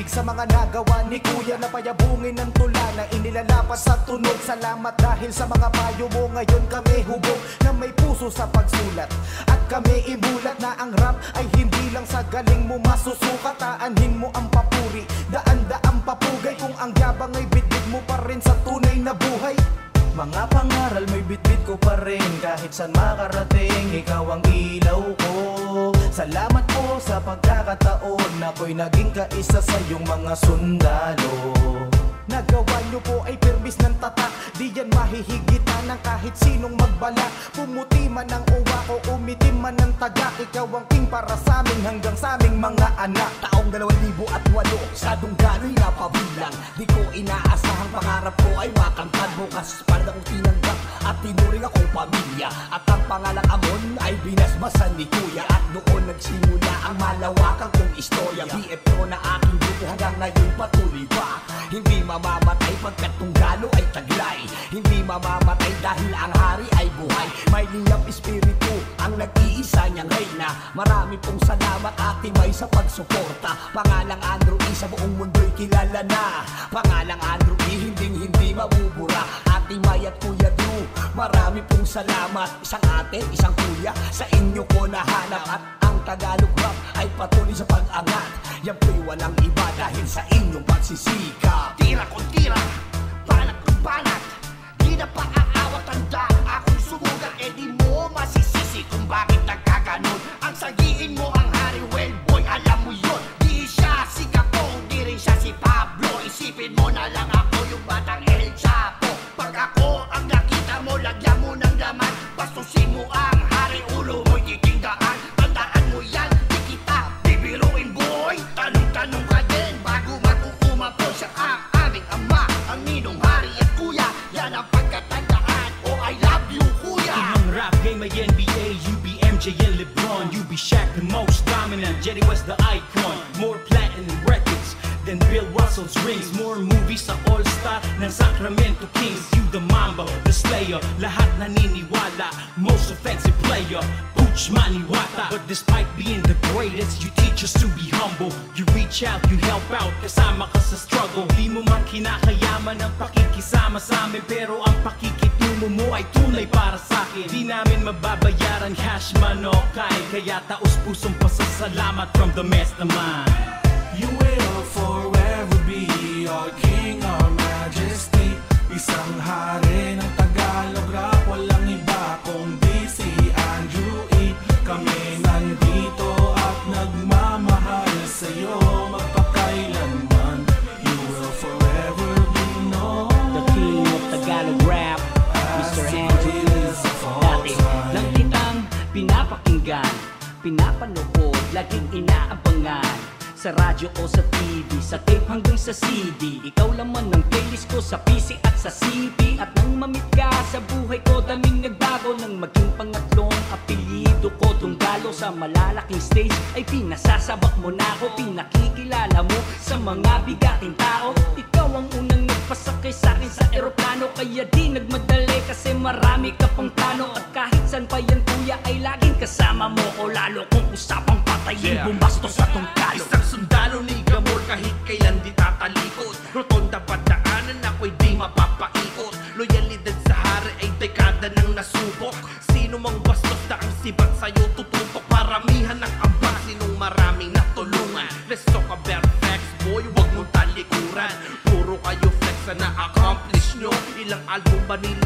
pag-ibig sa mga nagawa ni Kuya Na payabungin ng tula na inilalapat sa tunog. Salamat dahil sa mga payo mo Ngayon kami hubog na may puso sa pagsulat. At kami ibulat na ang rap ay hindi lang sa galing mo masusukat. Aanhin mo ang papuri, daan-daang papugay. Kung ang yabang ay bitbit mo pa rin sa tunay na buhay Mga pangaral may bitbit ko pa rin. Kahit saan makarating, ikaw ang ilaw ko. Salamat po sa pagkakataon Ako'y naging kaisa sa iyong mga sundalo Nagawa niyo po ay permis ng tatak Di yan mahihigitan ng kahit sinong magbala. Pumuti man ang uwa ko, umitim man ang taga. Ikaw ang king para sa amin hanggang sa aming mga anak. Taong 2008 sa Dunggano'y napabilang. Di ko inaasahang pangarap ko ay matangkad Bukas para akong tinanggap at tinuring akong pamilya. At ang pangalang Amon ay binasbasan ni Kuya. At doon nagsimula ang malawakang kong istorya. BF ko na aking grupo hanggang ngayon patuloy pa. Hindi mamamatay pagkat tunggalo ay taglay. Hindi mamamatay dahil ang hari ay buhay. May liyap espiritu ang nag-iisa niyang reyna. Marami pong salamat ate may sa pagsuporta. Pangalang Andrew E sa buong mundo'y kilala na. Pangalang Andrew E hinding hindi mabubura. Ate May at Kuya Drew Marami pong salamat. Isang ate, isang kuya Sa inyo ko nahanap At ang Tagalog rap ay patuloy sa pag-angat. Yan po'y walang iba dahil sa inyong pagsisikap. Tira kung tira, banat kung banat Di na pa aawat tanda Akong sumugat, eh di mo masisisi Kung bakit nagkaganon. Ang sagiin mo ang hari, well boy, alam mo yun. Di siya si Gapong, di rin siya si Pablo. Isipin mo na lang ako yung batang El Chapo. Pag ako ang nakita mo, lagyan mo ng laman. Bastusin mo ang hari, ulo Jerry was the icon, more platinum records than Bill Russell's rings. More movies sa All-Star ng Sacramento Kings. You the Mamba, the Slayer, lahat naniniwala. Most offensive player, Pooch Maniwata. But despite being the greatest, you teach us to be humble. You reach out, you help out, kasama ka sa struggle. Di mo man kinakayaman ang pakikisama sa amin, pero ang pakikitungo mo ay tunay para sa akin. Di namin mababayaran cash man o kain, kaya taos pusong pasasalamat from the mastermind. You will forever be our King, our Majesty Isang hari ng laging inaabangan. Sa radyo o sa TV, sa tape hanggang sa CD Ikaw laman ng playlist ko sa PC at sa CD At nang mamit ka sa buhay ko, daming nagbago Nang maging pangatlong apelido ko. Tunggalo sa malalaking stage Ay pinasasabak mo na ako Pinakikilala mo sa mga bigating tao. Ikaw ang unang nagpasakay sa akin sa eroplano Kaya di nagmadali kasi marami ka pang plano. At kahit san pa yan kuya ay laging kasama mo O lalo kung usapang patayin Yeah. Bumastos sa tungkalo Isang sundalo ni Gamor kahit kailan di tatalikod. Rotonda padaanan ako'y di mapapaikot. Loyalidad sa hari ay dekada nang nasubok. Sino mang bastos na ang sibat sa'yo tututok. Paramihan ng amba sinong maraming natulungan? Talk about facts boy, wag mong talikuran. Puro kayo flex na na-accomplish nyo. Ilang album ba nilabas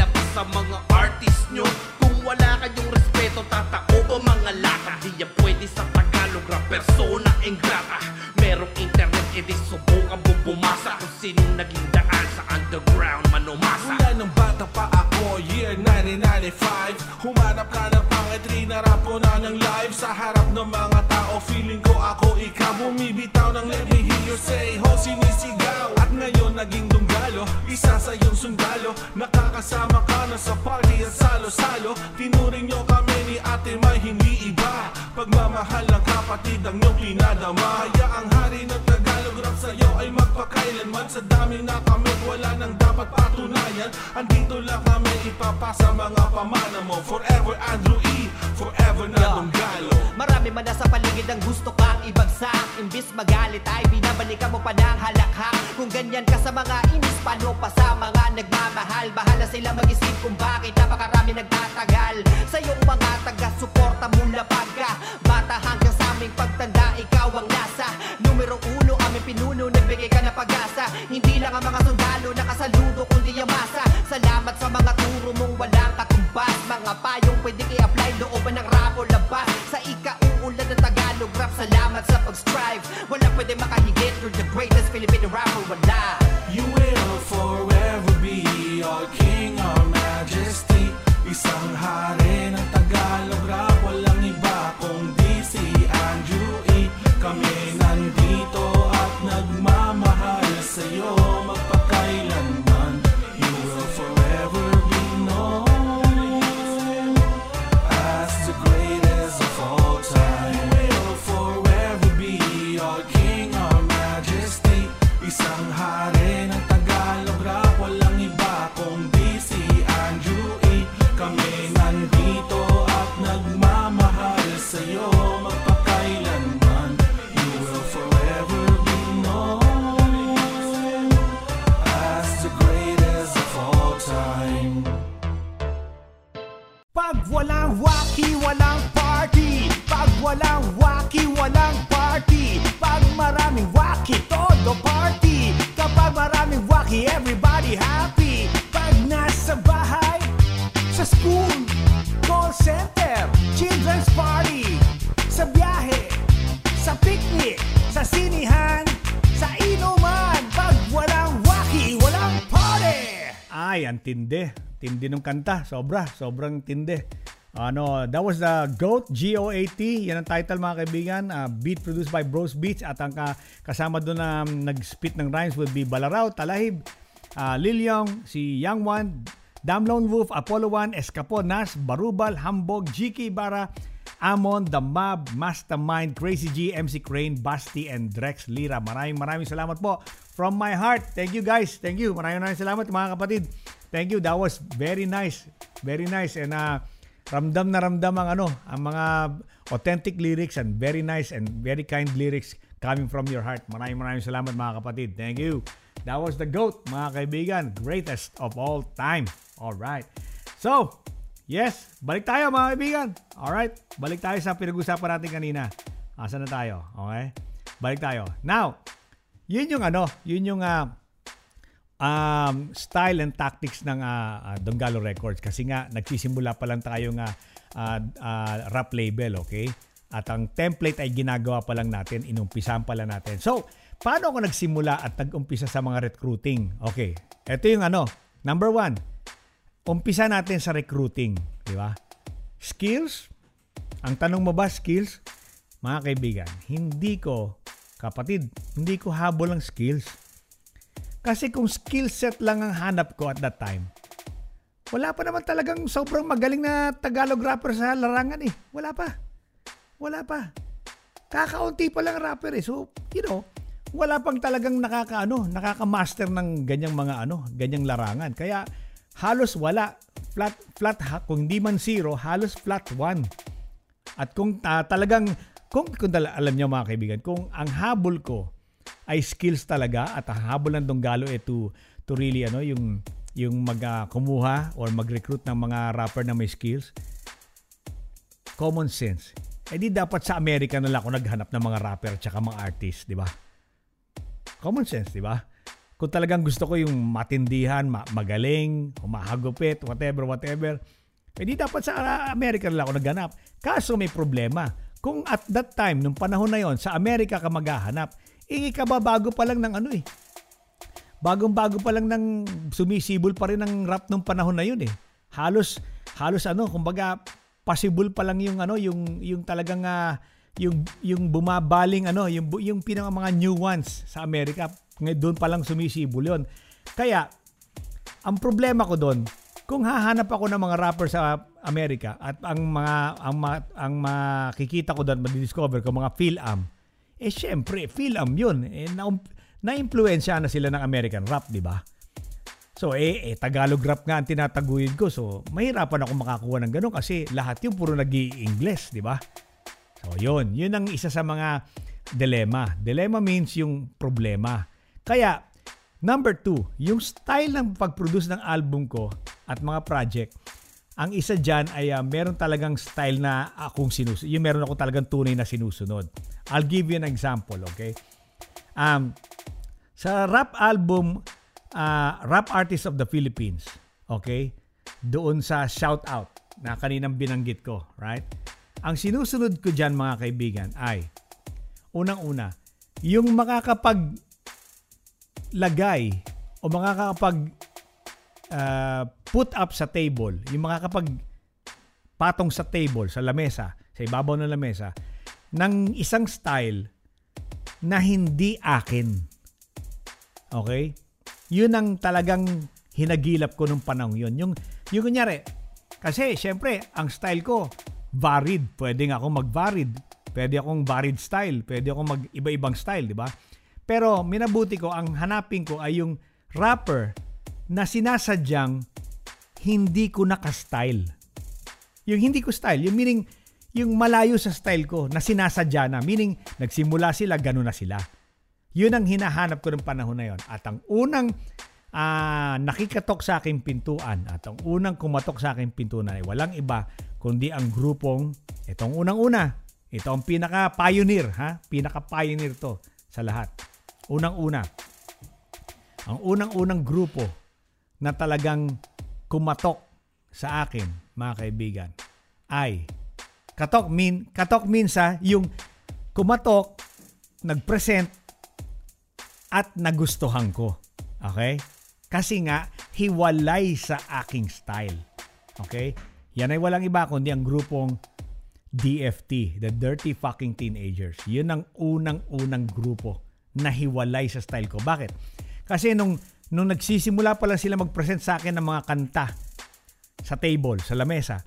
pa ng halakhak Kung ganyan ka sa mga inis, paano pa sa mga nagmamahal? Bahala sila mag-isip kung bakit napakarami nagtatagal ng kanta. Sobra. Sobrang tindi. Ano, that was the GOAT, G-O-A-T. Yan ang title mga kaibigan. Uh, beat produced by Bros Beats. At ang ka- kasama doon na um, nag-spit ng rhymes will be Balaraw, Talahib, uh, Lil Yong, si Young One, Dam Lone Wolf, Apollo 1, Escapo, Nas, Barubal, Hambog, GK Bara, Amon, The Mob, Mastermind, Crazy G, MC Crane, Basti, and Drex Lira. Maraming maraming salamat po. From my heart. Thank you guys. Thank you. Maraming maraming salamat mga kapatid. Thank you. That was very nice. Very nice. And uh, ramdam na ramdam ang ano, ang mga authentic lyrics and very nice and very kind lyrics coming from your heart. Maraming maraming salamat mga kapatid. Thank you. That was the GOAT, mga kaibigan. Greatest of all time. All right. So, yes, balik tayo mga kaibigan. All right. Balik tayo sa pinag-usapan natin kanina. Asa na tayo? Okay? Balik tayo. Now, yun yung ano, yun yung uh, um, style and tactics ng uh, uh, Donggalo Records kasi nga nagsisimula pa lang tayo nga uh, uh, rap label, okay? At ang template ay ginagawa pa lang natin, inumpisahan pa lang natin. So, paano ako nagsimula at nag-umpisa sa mga recruiting? Okay, ito yung ano, number one, umpisa natin sa recruiting, di ba? Skills, ang tanong mo ba skills? Mga kaibigan, hindi ko, kapatid, hindi ko habol ang skills. Kasi kung skill set lang ang hanap ko at that time, wala pa naman talagang sobrang magaling na Tagalog rapper sa larangan eh. Wala pa. Wala pa. Kakaunti pa lang rapper eh. So, you know, wala pang talagang nakakaano, nakaka-master ng ganyang mga ano, ganyang larangan. Kaya halos wala. Flat flat ha, kung di man zero, halos flat one. At kung uh, talagang kung, kung tala, alam niyo mga kaibigan, kung ang habol ko ay skills talaga at ang habol ng Donggalo eh to to really ano yung yung mag uh, kumuha or mag-recruit ng mga rapper na may skills common sense eh di dapat sa Amerika na lang ako naghanap ng mga rapper at mga artist di ba common sense di ba kung talagang gusto ko yung matindihan ma- magaling humahagupit whatever whatever eh di dapat sa Amerika na lang ako naghanap kaso may problema kung at that time nung panahon na yon sa Amerika ka maghahanap eh kababago pa lang ng ano eh bagong-bago pa lang ng sumisibol pa rin ng rap nung panahon na yun eh. Halos halos ano, kumbaga possible pa lang yung ano, yung yung talagang uh, yung yung bumabaling ano, yung yung pinaka mga new ones sa Amerika. Ngayon doon pa lang sumisibol 'yon. Kaya ang problema ko doon, kung hahanap ako ng mga rapper sa Amerika at ang mga ang ma, ang makikita ko doon, ma-discover ko mga Phil-Am. Eh syempre, Phil-Am 'yun. Eh na, na-impluensya na sila ng American rap, di ba? So, eh, eh, Tagalog rap nga ang tinataguyod ko. So, mahirapan ako makakuha ng ganun kasi lahat yung puro nag english di ba? So, yun. Yun ang isa sa mga dilemma. Dilemma means yung problema. Kaya, number two, yung style ng pag-produce ng album ko at mga project, ang isa dyan ay uh, meron talagang style na akong sinusunod. Yung meron ako talagang tunay na sinusunod. I'll give you an example, okay? Um, sa rap album, uh, Rap Artist of the Philippines, okay? Doon sa shout out na kaninang binanggit ko, right? Ang sinusunod ko dyan mga kaibigan ay, unang-una, yung makakapag lagay o makakapag uh, put up sa table, yung makakapag patong sa table, sa lamesa, sa ibabaw ng lamesa, ng isang style na hindi akin. Okay? Yun ang talagang hinagilap ko nung panahon yun. Yung, yung kunyari, kasi syempre, ang style ko, varied. Pwede nga akong mag-varied. Pwede akong varied style. Pwede akong mag-iba-ibang style, di ba? Pero minabuti ko, ang hanapin ko ay yung rapper na sinasadyang hindi ko naka-style. Yung hindi ko style, yung meaning, yung malayo sa style ko na sinasadya na. Meaning, nagsimula sila, gano'n na sila. Yun ang hinahanap ko ng panahon na yon. At ang unang uh, nakikatok sa aking pintuan at ang unang kumatok sa aking pintuan ay walang iba kundi ang grupong itong unang-una. Ito ang pinaka-pioneer, ha? Pinaka-pioneer to sa lahat. Unang-una. Ang unang-unang grupo na talagang kumatok sa akin, mga kaibigan, ay katok mean katok means ha, yung kumatok, nag-present at nagustuhan ko. Okay? Kasi nga, hiwalay sa aking style. Okay? Yan ay walang iba kundi ang grupong DFT, the Dirty Fucking Teenagers. Yun ang unang-unang grupo na hiwalay sa style ko. Bakit? Kasi nung, nung nagsisimula pa lang sila mag-present sa akin ng mga kanta sa table, sa lamesa,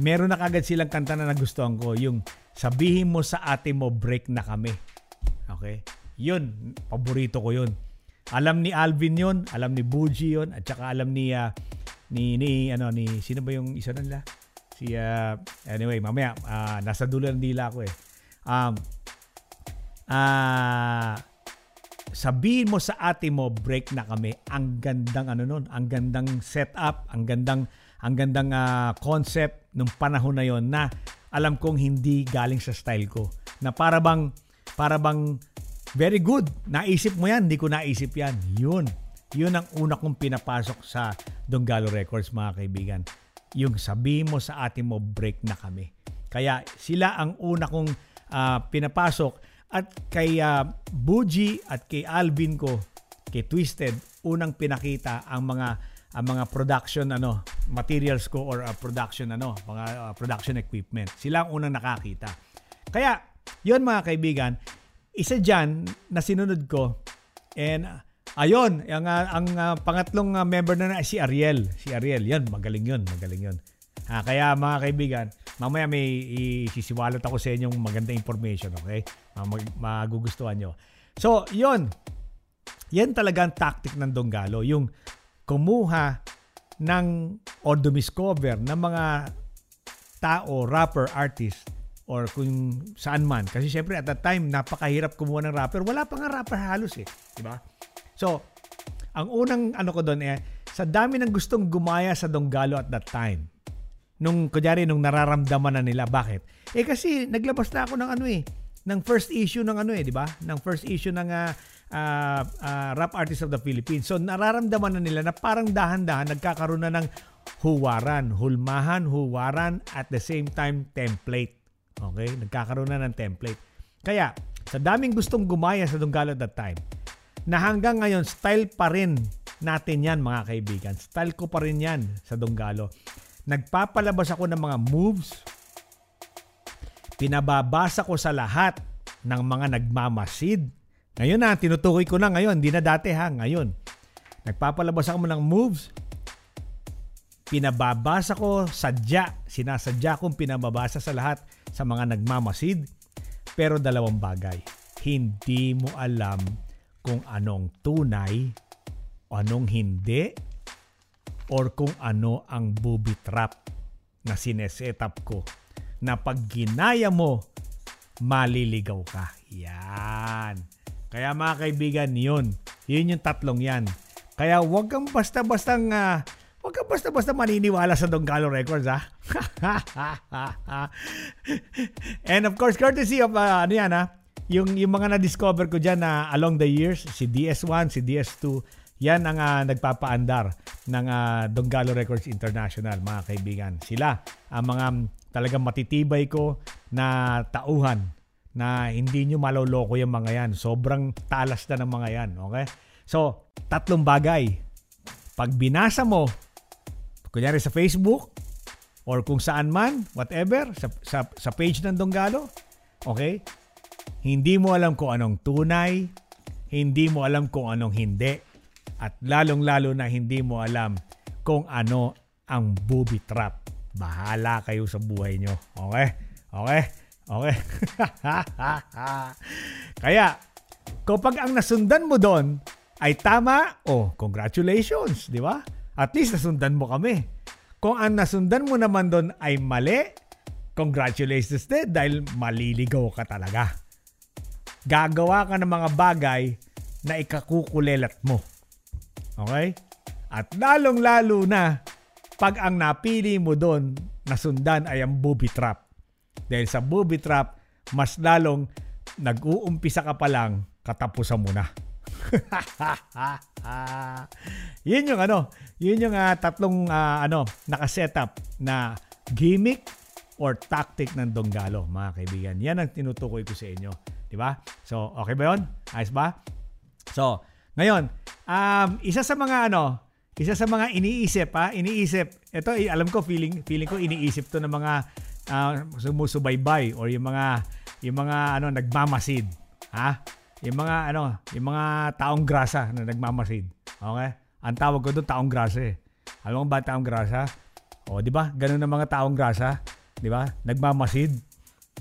meron na kagad silang kanta na nagustuhan ko, yung sabihin mo sa ate mo break na kami. Okay? Yun, paborito ko yun. Alam ni Alvin yun, alam ni Buji yun, at saka alam ni ah, ni ni ano ni sino ba yung isa nila? Si ah, anyway, mamaya ah, nasa dulo ng dila ko eh. Um ah sabihin mo sa ate mo break na kami. Ang gandang ano nun, ang gandang setup, ang gandang ang gandang ah, concept nung panahon na yon na alam kong hindi galing sa style ko. Na para bang para bang very good. Naisip mo yan, hindi ko naisip yan. Yun. Yun ang una kong pinapasok sa Donggalo Records mga kaibigan. Yung sabihin mo sa ate mo break na kami. Kaya sila ang una kong ah, pinapasok at kay ah, Buji at kay Alvin ko, kay Twisted, unang pinakita ang mga ang mga production ano materials ko or ah, production ano mga ah, production equipment. Sila ang unang nakakita. Kaya, yon mga kaibigan, isa dyan na sinunod ko and ah, ayun, ang, ah, ang ah, pangatlong ah, member na, na si Ariel. Si Ariel, yan, magaling yun, magaling yun. Ah, kaya mga kaibigan, mamaya may isisiwalat ako sa inyong maganda information, okay? Mag, magugustuhan nyo. So, yon yan talaga ang tactic ng Donggalo. Yung kumuha ng or dumiscover ng mga tao, rapper, artist, or kung saan man. Kasi syempre at that time, napakahirap kumuha ng rapper. Wala pa nga rapper halos eh. Di ba? So, ang unang ano ko doon eh, sa dami ng gustong gumaya sa Donggalo at that time, nung kunyari nung nararamdaman na nila. Bakit? Eh kasi naglabas na ako ng ano eh ng first issue ng ano eh di ba? Ng first issue ng ah, ah, ah, rap artist of the Philippines. So nararamdaman na nila na parang dahan-dahan nagkakaroon na ng huwaran hulmahan huwaran at the same time template. Okay? Nagkakaroon na ng template. Kaya sa daming gustong gumaya sa Donggalo at that time na hanggang ngayon style pa rin natin yan mga kaibigan. Style ko pa rin yan sa Donggalo nagpapalabas ako ng mga moves, pinababasa ko sa lahat ng mga nagmamasid. Ngayon na, tinutukoy ko na ngayon, hindi na dati ha, ngayon. Nagpapalabas ako ng moves, pinababasa ko sadya, sinasadya kong pinababasa sa lahat sa mga nagmamasid. Pero dalawang bagay, hindi mo alam kung anong tunay o anong hindi or kung ano ang booby trap na sineset-up ko na pag ginaya mo, maliligaw ka. Yan. Kaya mga kaibigan, yun. Yun yung tatlong yan. Kaya huwag kang basta-bastang uh, Huwag kang basta-basta maniniwala sa Donggalo Records, ha? And of course, courtesy of, uh, ano yan, ha? Yung, yung mga na-discover ko dyan na uh, along the years, si DS1, si DS2, yan ang uh, nagpapaandar ng uh, Donggalo Records International, mga kaibigan. Sila ang mga talagang matitibay ko na tauhan na hindi nyo maloloko yung mga yan. Sobrang talas na ng mga yan. Okay? So, tatlong bagay. Pag binasa mo, kunyari sa Facebook, or kung saan man, whatever, sa, sa, sa page ng Donggalo, okay? Hindi mo alam kung anong tunay, hindi mo alam kung anong hindi at lalong-lalo na hindi mo alam kung ano ang booby trap. Bahala kayo sa buhay nyo. Okay? Okay? Okay? Kaya, kapag ang nasundan mo doon ay tama, oh, congratulations, di ba? At least nasundan mo kami. Kung ang nasundan mo naman doon ay mali, congratulations din dahil maliligaw ka talaga. Gagawa ka ng mga bagay na ikakukulelat mo. Okay? At lalong-lalo na pag ang napili mo doon na sundan ay ang booby trap. Dahil sa booby trap, mas lalong nag-uumpisa ka pa lang, katapusan mo na. yun yung ano, yun yung uh, tatlong uh, ano, nakasetup na gimmick or tactic ng Donggalo, mga kaibigan. Yan ang tinutukoy ko sa inyo. Di ba? So, okay ba yun? Ayos ba? So, ngayon, um, isa sa mga ano, isa sa mga iniisip ha, iniisip. Ito alam ko feeling feeling ko iniisip to ng mga uh, sumusubaybay or yung mga yung mga ano nagmamasid, ha? Yung mga ano, yung mga taong grasa na nagmamasid. Okay? Ang tawag ko doon taong grasa eh. Alam mo ba taong grasa? O, di ba? Ganun ang mga taong grasa. di ba? Nagmamasid,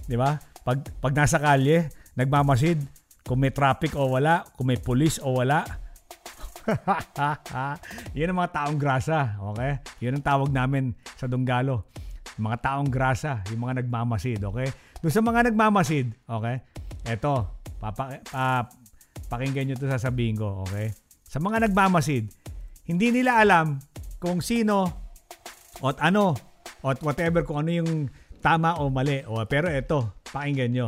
di ba? Pag pag nasa kalye, nagmamasid kung may traffic o wala, kung may police o wala. Yan ang mga taong grasa, okay? Yun ang tawag namin sa Dunggalo. Mga taong grasa, yung mga nagmamasid, okay? Doon sa mga nagmamasid, okay? Eto, papa, pa, pakinggan nyo ito sasabihin ko, okay? Sa mga nagmamasid, hindi nila alam kung sino at ano at whatever kung ano yung tama o mali. O, pero eto, pakinggan nyo.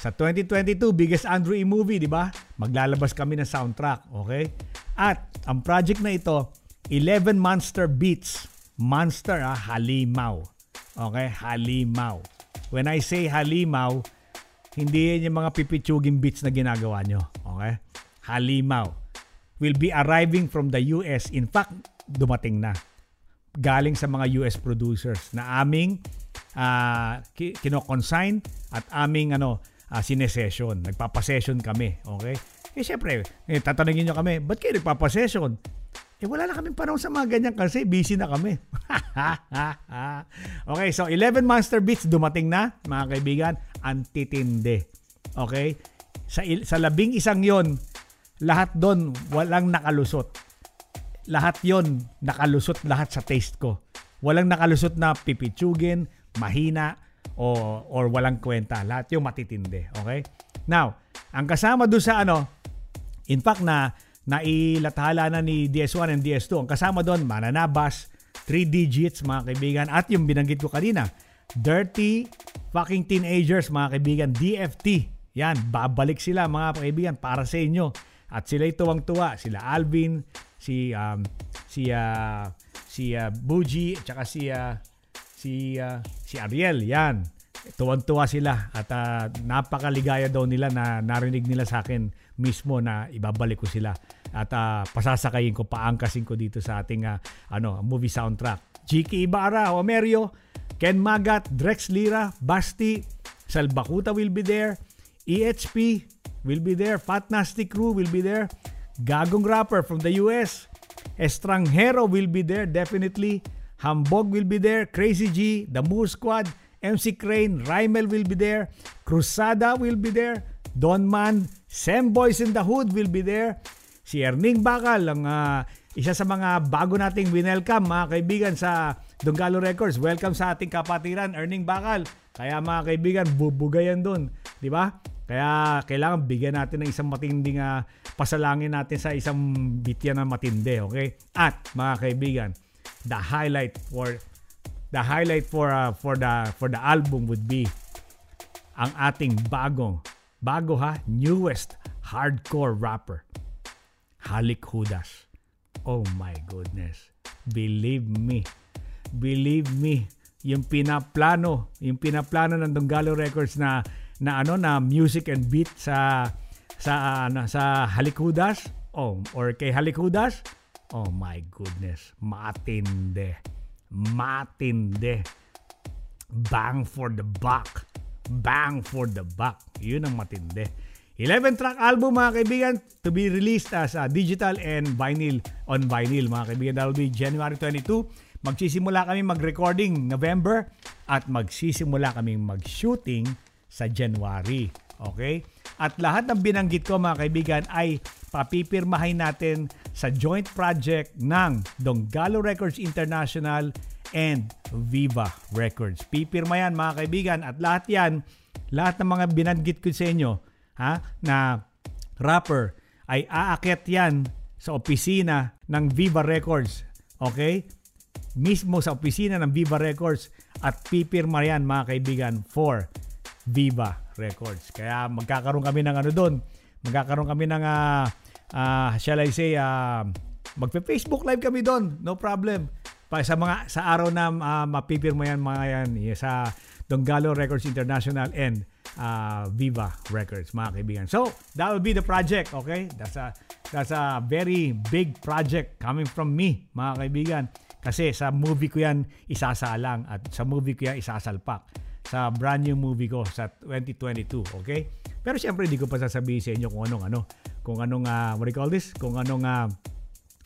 Sa 2022, biggest Andrew E. movie, di ba? Maglalabas kami ng soundtrack, okay? At ang project na ito, 11 Monster Beats. Monster, ah, halimaw. Okay? Halimaw. When I say halimaw, hindi yan yung mga pipitsuging beats na ginagawa nyo. Okay? Halimaw. Will be arriving from the US. In fact, dumating na. Galing sa mga US producers na aming uh, kino-consign at aming ano, uh, sinesession. Nagpapasession kami. Okay? Eh syempre, eh, tatanungin nyo kami, ba't kayo nagpapasession? Eh wala na kaming panahon sa mga ganyan kasi busy na kami. okay, so 11 Monster Beats dumating na, mga kaibigan, antitinde. Okay? Sa, sa labing isang yon lahat doon walang nakalusot. Lahat yon nakalusot lahat sa taste ko. Walang nakalusot na pipitsugin, mahina, o, or walang kwenta. Lahat yung matitindi. Okay? Now, ang kasama doon sa ano, in fact na nailathala na ni DS1 and DS2. Ang kasama doon, mananabas, 3 digits mga kaibigan, at yung binanggit ko kanina, Dirty Fucking Teenagers mga kaibigan, DFT. Yan, babalik sila mga kaibigan para sa inyo. At sila tuwang-tuwa, sila Alvin, si um, si uh, si uh, Buji, at saka si uh, si uh, si Ariel, yan. Tuwan-tuwa sila at uh, napakaligaya daw nila na narinig nila sa akin mismo na ibabalik ko sila at uh, pasasakayin ko, paangkasin ko dito sa ating uh, ano, movie soundtrack. Jiki Ibarra, Omerio, Ken Magat, Drex Lira, Basti, Salbakuta will be there, EHP will be there, Fat Nasty Crew will be there, Gagong Rapper from the US, Estranghero will be there definitely, Hambog will be there, Crazy G, The Moore Squad, MC Crane, Rymel will be there, Cruzada will be there, Don Man, Sam Boys in the Hood will be there, si Erning Bakal, ang uh, isa sa mga bago nating winelcome mga kaibigan sa Dunggalo Records. Welcome sa ating kapatiran, Erning Bakal. Kaya mga kaibigan, bubugayan doon. Di ba? Kaya kailangan bigyan natin ng isang matinding uh, pasalangin natin sa isang bitya na matindi. Okay? At mga kaibigan, the highlight for the highlight for uh, for the for the album would be ang ating bagong bago ha newest hardcore rapper Halik Hudas. Oh my goodness. Believe me. Believe me. Yung pinaplano, yung pinaplano ng Donggalo Records na na ano na music and beat sa sa uh, sa Halik Hudas oh, or kay Halik Hudas Oh my goodness. Matinde. Matinde. Bang for the buck. Bang for the buck. Yun ang matinde. 11 track album mga kaibigan to be released as a digital and vinyl on vinyl mga kaibigan. That will be January 22. Magsisimula kami mag-recording November at magsisimula kami mag-shooting sa January. Okay? At lahat ng binanggit ko mga kaibigan ay papipirmahin natin sa joint project ng Donggalo Records International and Viva Records. Pipirma yan mga kaibigan at lahat yan, lahat ng mga binanggit ko sa inyo ha, na rapper ay aakyat yan sa opisina ng Viva Records. Okay? Mismo sa opisina ng Viva Records at pipirma yan mga kaibigan for Viva Records. Kaya magkakaroon kami ng ano doon. Magkakaroon kami ng uh, uh, shall I say uh, magpe-Facebook live kami doon. No problem. Pa sa mga sa araw na uh, mapipirma yan mga yan sa Donggalo Records International and uh, Viva Records mga kaibigan. So, that will be the project, okay? That's a that's a very big project coming from me, mga kaibigan. Kasi sa movie ko yan isasalang at sa movie ko yan isasalpak sa brand new movie ko sa 2022, okay? Pero siyempre hindi ko pa sasabihin sa inyo kung anong ano, kung anong uh, what do you call this? Kung anong uh,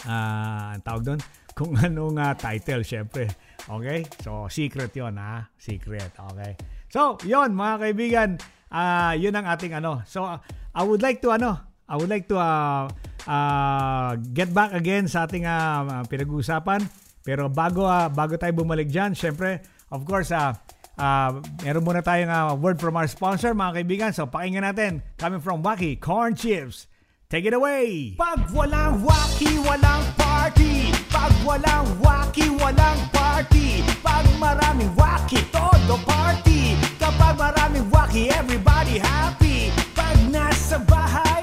uh, tawag doon, kung anong uh, title syempre. Okay? So, secret yon ha? Secret. Okay. So, yon mga kaibigan. ah yun ang ating ano. So, I would like to ano, I would like to uh, uh, get back again sa ating uh, pinag-uusapan. Pero bago uh, bago tayo bumalik diyan, syempre, of course, uh, uh, meron muna tayong uh, word from our sponsor, mga kaibigan. So, pakinggan natin. Coming from Wacky, Corn Chips. Take it away! Pag walang wacky, walang party Pag walang wacky, walang party Pag maraming wacky, todo party Kapag maraming wacky, everybody happy Pag nasa bahay,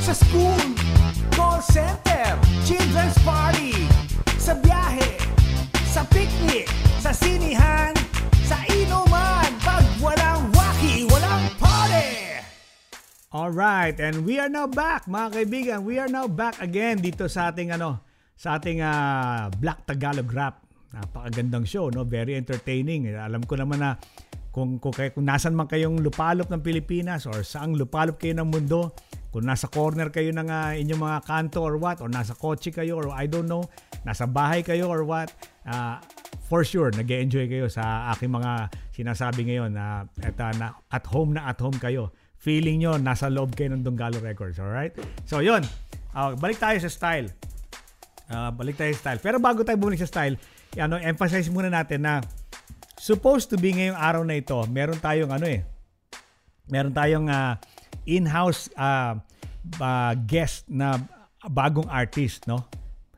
sa school, call center, children's party Sa biyahe, sa picnic, sa sinihan, All right, and we are now back, mga kaibigan. We are now back again dito sa ating ano, sa ating uh, Black Tagalog Rap. Napakagandang show, no? Very entertaining. Alam ko naman na kung kung, kung nasan man kayong lupalop ng Pilipinas or saang lupalop kayo ng mundo, kung nasa corner kayo ng uh, inyong mga kanto or what, or nasa kotse kayo or I don't know, nasa bahay kayo or what, uh, for sure, nag enjoy kayo sa aking mga sinasabi ngayon na, uh, na at home na at home kayo feeling nyo nasa loob kayo ng Donggalo Records. Alright? So, yun. Uh, balik tayo sa style. Uh, balik tayo sa style. Pero bago tayo bumalik sa style, ano, emphasize muna natin na supposed to be ngayong araw na ito, meron tayong ano eh, meron tayong uh, in-house uh, uh, guest na bagong artist, no?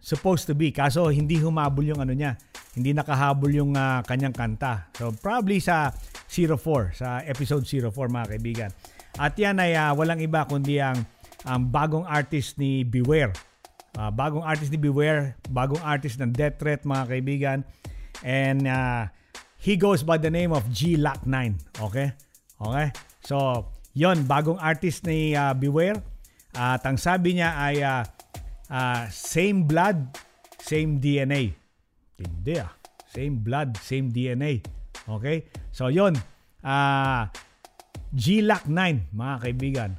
Supposed to be. Kaso hindi humabol yung ano niya. Hindi nakahabol yung uh, kanyang kanta. So probably sa 04, sa episode 04 mga kaibigan. At yan ay uh, walang iba kundi ang, ang bagong artist ni Beware. Uh, bagong artist ni Beware, bagong artist ng Death Threat mga kaibigan. And uh, he goes by the name of G Lock 9. Okay? Okay? So, yon bagong artist ni uh, Beware. At ang sabi niya ay uh, uh, same blood, same DNA. Hindi ah. Same blood, same DNA. Okay? So, yon. Uh, GLAC 9, mga kaibigan.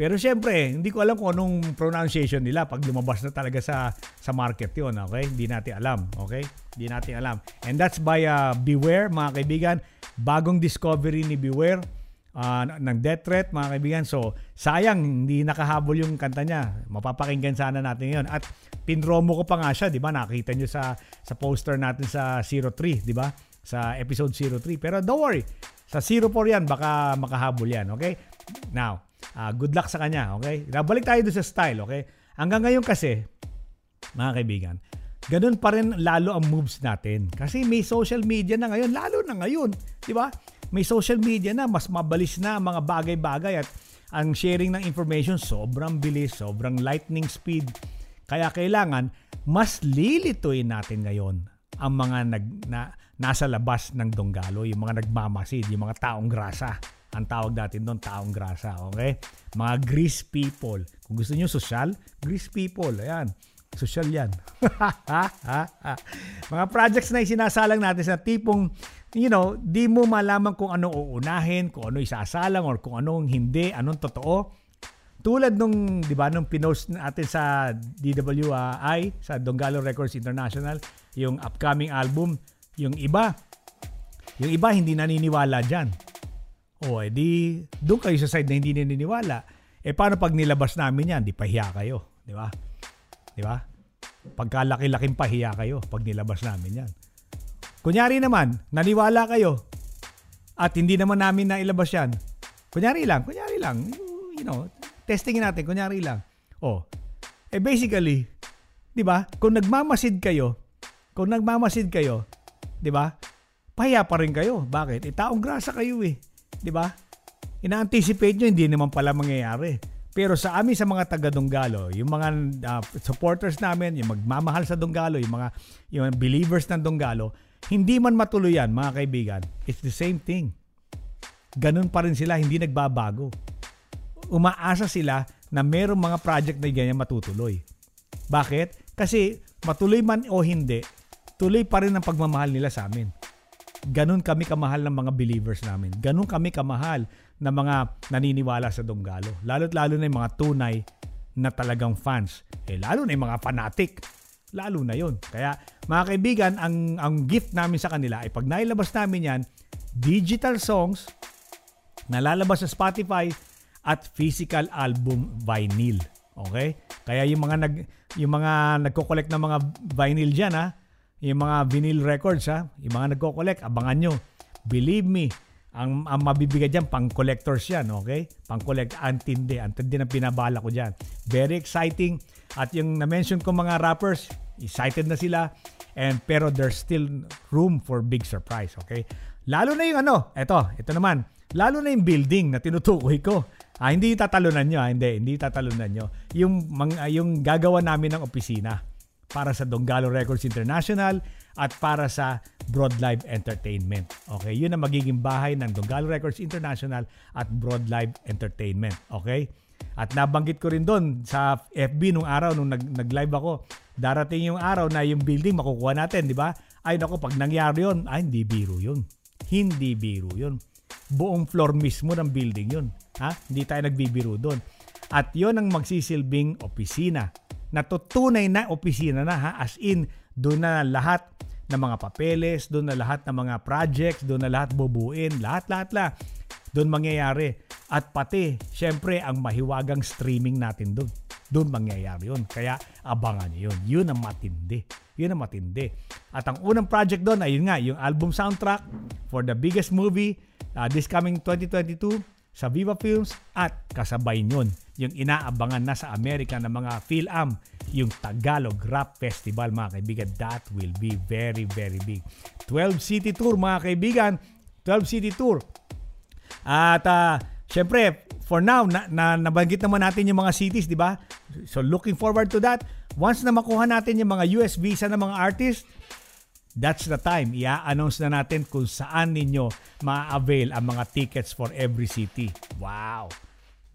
Pero syempre, hindi ko alam kung anong pronunciation nila pag lumabas na talaga sa sa market 'yon, okay? Hindi natin alam, okay? Hindi natin alam. And that's by uh, Beware, mga kaibigan. Bagong discovery ni Beware uh, ng Death Threat, mga kaibigan. So, sayang hindi nakahabol yung kanta niya. Mapapakinggan sana natin 'yon. At pinromo ko pa nga siya, 'di ba? Nakita niyo sa sa poster natin sa 03, 'di ba? Sa episode 03. Pero don't worry, sa 04 yan, baka makahabol yan, okay? Now, uh, good luck sa kanya, okay? Balik tayo doon sa style, okay? Hanggang ngayon kasi, mga kaibigan, ganun pa rin lalo ang moves natin. Kasi may social media na ngayon, lalo na ngayon, di ba? May social media na, mas mabalis na mga bagay-bagay at ang sharing ng information sobrang bilis, sobrang lightning speed. Kaya kailangan mas lilituin natin ngayon ang mga nag, na, nasa labas ng Donggalo, yung mga nagmamasid, yung mga taong grasa. Ang tawag natin doon, taong grasa. Okay? Mga grease people. Kung gusto niyo social, grease people. Ayan. Social yan. mga projects na isinasalang natin sa tipong, you know, di mo malaman kung ano uunahin, kung ano isasalang, or kung anong hindi, anong totoo. Tulad nung, di ba, nung pinost natin sa DWI, sa Donggalo Records International, yung upcoming album, yung iba, yung iba hindi naniniwala dyan. O, edi, doon kayo sa side na hindi naniniwala. Eh, paano pag nilabas namin yan? Di pahiya kayo. Di ba? Di ba? Pagkalaki-laking pahiya kayo pag nilabas namin yan. Kunyari naman, naniwala kayo at hindi naman namin na ilabas yan. Kunyari lang, kunyari lang. You know, testingin natin, kunyari lang. Oh, eh basically, di ba? Kung nagmamasid kayo, kung nagmamasid kayo, 'di ba? Pahiya pa rin kayo. Bakit? Eh, taong grasa kayo eh. 'Di ba? Ina-anticipate nyo, hindi naman pala mangyayari. Pero sa amin sa mga taga Donggalo, yung mga uh, supporters namin, yung magmamahal sa Donggalo, yung mga yung believers ng Donggalo, hindi man matuloy yan, mga kaibigan. It's the same thing. Ganun pa rin sila, hindi nagbabago. Umaasa sila na merong mga project na ganyan matutuloy. Bakit? Kasi matuloy man o hindi, tuloy pa rin ang pagmamahal nila sa amin. Ganun kami kamahal ng mga believers namin. Ganun kami kamahal ng mga naniniwala sa Donggalo. Lalo't lalo na yung mga tunay na talagang fans. Eh, lalo na yung mga fanatic. lalo na yon. Kaya mga kaibigan, ang, ang gift namin sa kanila ay pag nailabas namin yan, digital songs, nalalabas sa Spotify at physical album vinyl. Okay? Kaya yung mga nag yung mga nagko-collect ng mga vinyl diyan ha, yung mga vinyl records ha, yung mga nagko-collect, abangan nyo. Believe me, ang, ang mabibigay dyan, pang collectors yan, okay? Pang collect, antindi. Antindi ang pinabala ko dyan. Very exciting. At yung na-mention ko mga rappers, excited na sila. And, pero there's still room for big surprise, okay? Lalo na yung ano, eto, ito naman. Lalo na yung building na tinutukoy ko. Ah, hindi tatalunan nyo, ah, hindi, hindi tatalunan nyo. Yung, mga, yung gagawa namin ng opisina para sa Donggalo Records International at para sa Broad Live Entertainment. Okay, yun ang magiging bahay ng Donggalo Records International at Broad Live Entertainment. Okay? At nabanggit ko rin doon sa FB nung araw nung nag, nag-live ako, darating yung araw na yung building makukuha natin, di ba? Ay nako, pag nangyari yun, ay hindi biro yun. Hindi biro yun. Buong floor mismo ng building yun. Ha? Hindi tayo nagbibiro doon. At yon ang magsisilbing opisina natutunay na opisina na ha as in doon na lahat ng mga papeles, doon na lahat ng mga projects, doon na lahat bubuin, lahat-lahat la. Doon mangyayari. At pati, syempre, ang mahiwagang streaming natin doon. Doon mangyayari yun. Kaya abangan nyo yun. Yun ang matindi. Yun ang matindi. At ang unang project doon ay yun nga, yung album soundtrack for the biggest movie uh, this coming 2022 sa Viva Films at kasabay nyon yung inaabangan na sa Amerika ng mga PhilAm, yung Tagalog Rap Festival mga kaibigan. That will be very, very big. 12 city tour mga kaibigan. 12 city tour. At uh, syempre, for now, na, na, nabanggit naman natin yung mga cities, di ba? So looking forward to that. Once na makuha natin yung mga US visa ng mga artists, That's the time. Ia-announce na natin kung saan ninyo ma-avail ang mga tickets for every city. Wow!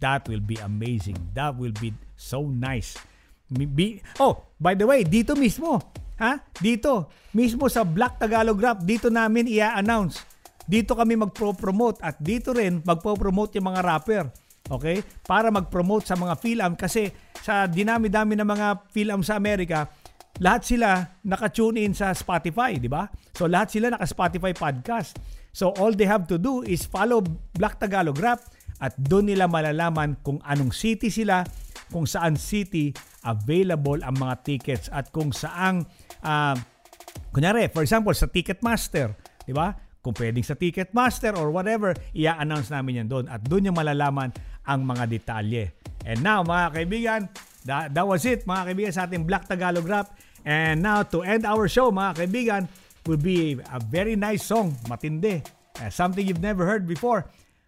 That will be amazing. That will be so nice. Be, oh, by the way, dito mismo, ha? Dito, mismo sa Black Tagalog Rap, dito namin ia-announce. Dito kami magpro-promote at dito rin magpo-promote yung mga rapper. Okay? Para mag-promote sa mga film kasi sa dinami-dami ng mga film sa Amerika, lahat sila naka-tune in sa Spotify, di ba? So lahat sila naka-Spotify podcast. So all they have to do is follow Black Tagalog Rap at doon nila malalaman kung anong city sila, kung saan city available ang mga tickets at kung saang uh, kunyari, for example, sa Ticketmaster, di ba? Kung pwedeng sa Ticketmaster or whatever, i-announce namin yan doon at doon yung malalaman ang mga detalye. And now, mga kaibigan, that, that was it, mga kaibigan, sa ating Black Tagalog Rap. And now, to end our show, mga kaibigan, will be a very nice song, matindi. Uh, something you've never heard before.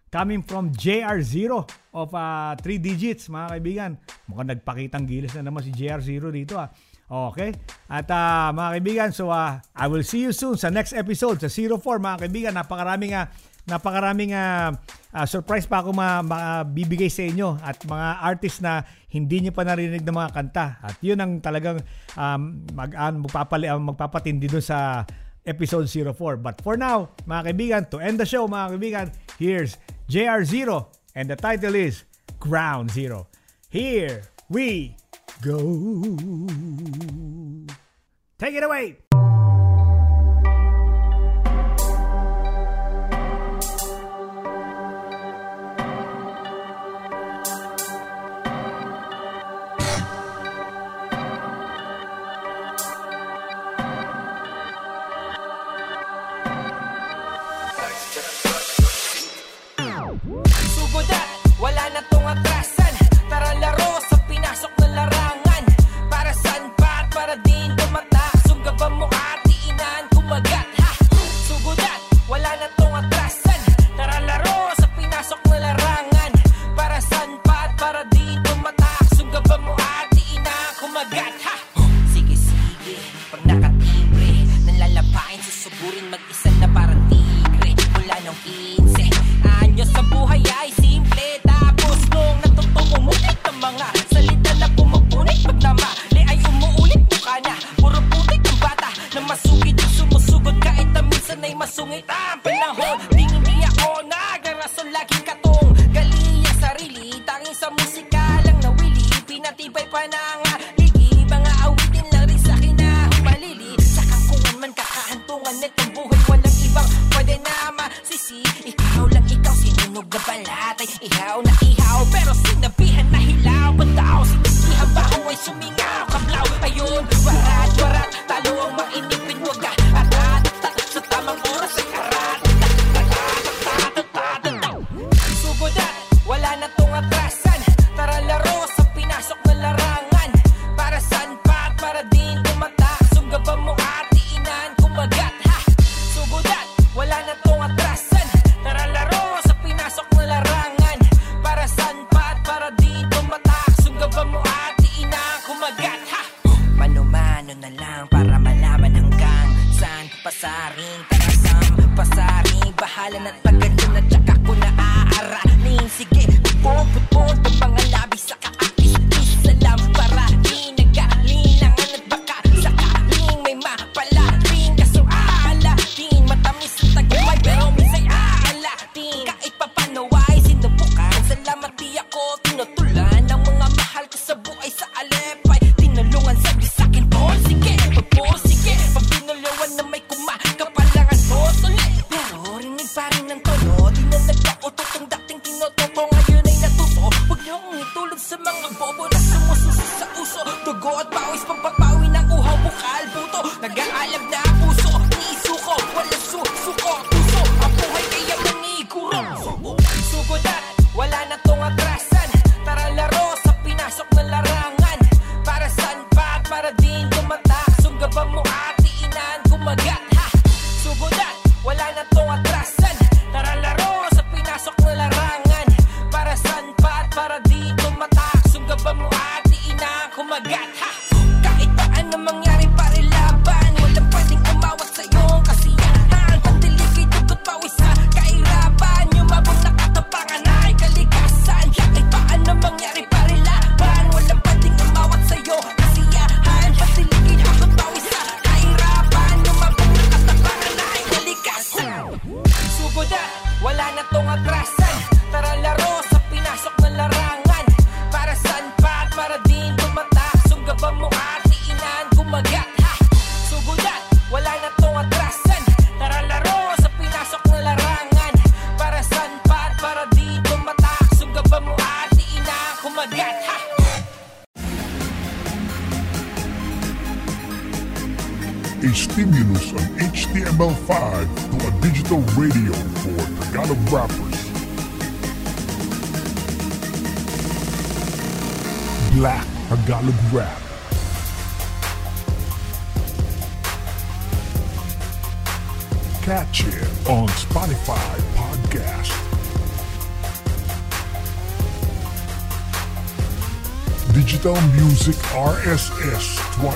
Coming from JR0 of uh, 3 digits, mga kaibigan. Mukhang nagpakitang gilis na naman si JR0 dito. Ah. Okay? At uh, mga kaibigan, so uh, I will see you soon sa next episode, sa 04, mga kaibigan. Napakaraming uh, napakaraming uh, uh, surprise pa ako mabibigay sa inyo at mga artist na hindi niyo pa narinig ng mga kanta. At yun ang talagang um, mag, uh, magpapali, uh, magpapatindi dun sa episode 04. But for now, mga kaibigan, to end the show, mga kaibigan, here's JR0 and the title is Ground Zero. Here we go. Take it away.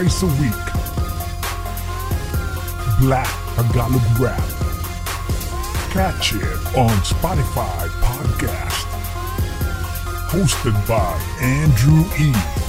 twice a week. Black Tagalog Rap. Catch it on Spotify Podcast. Hosted by Andrew E.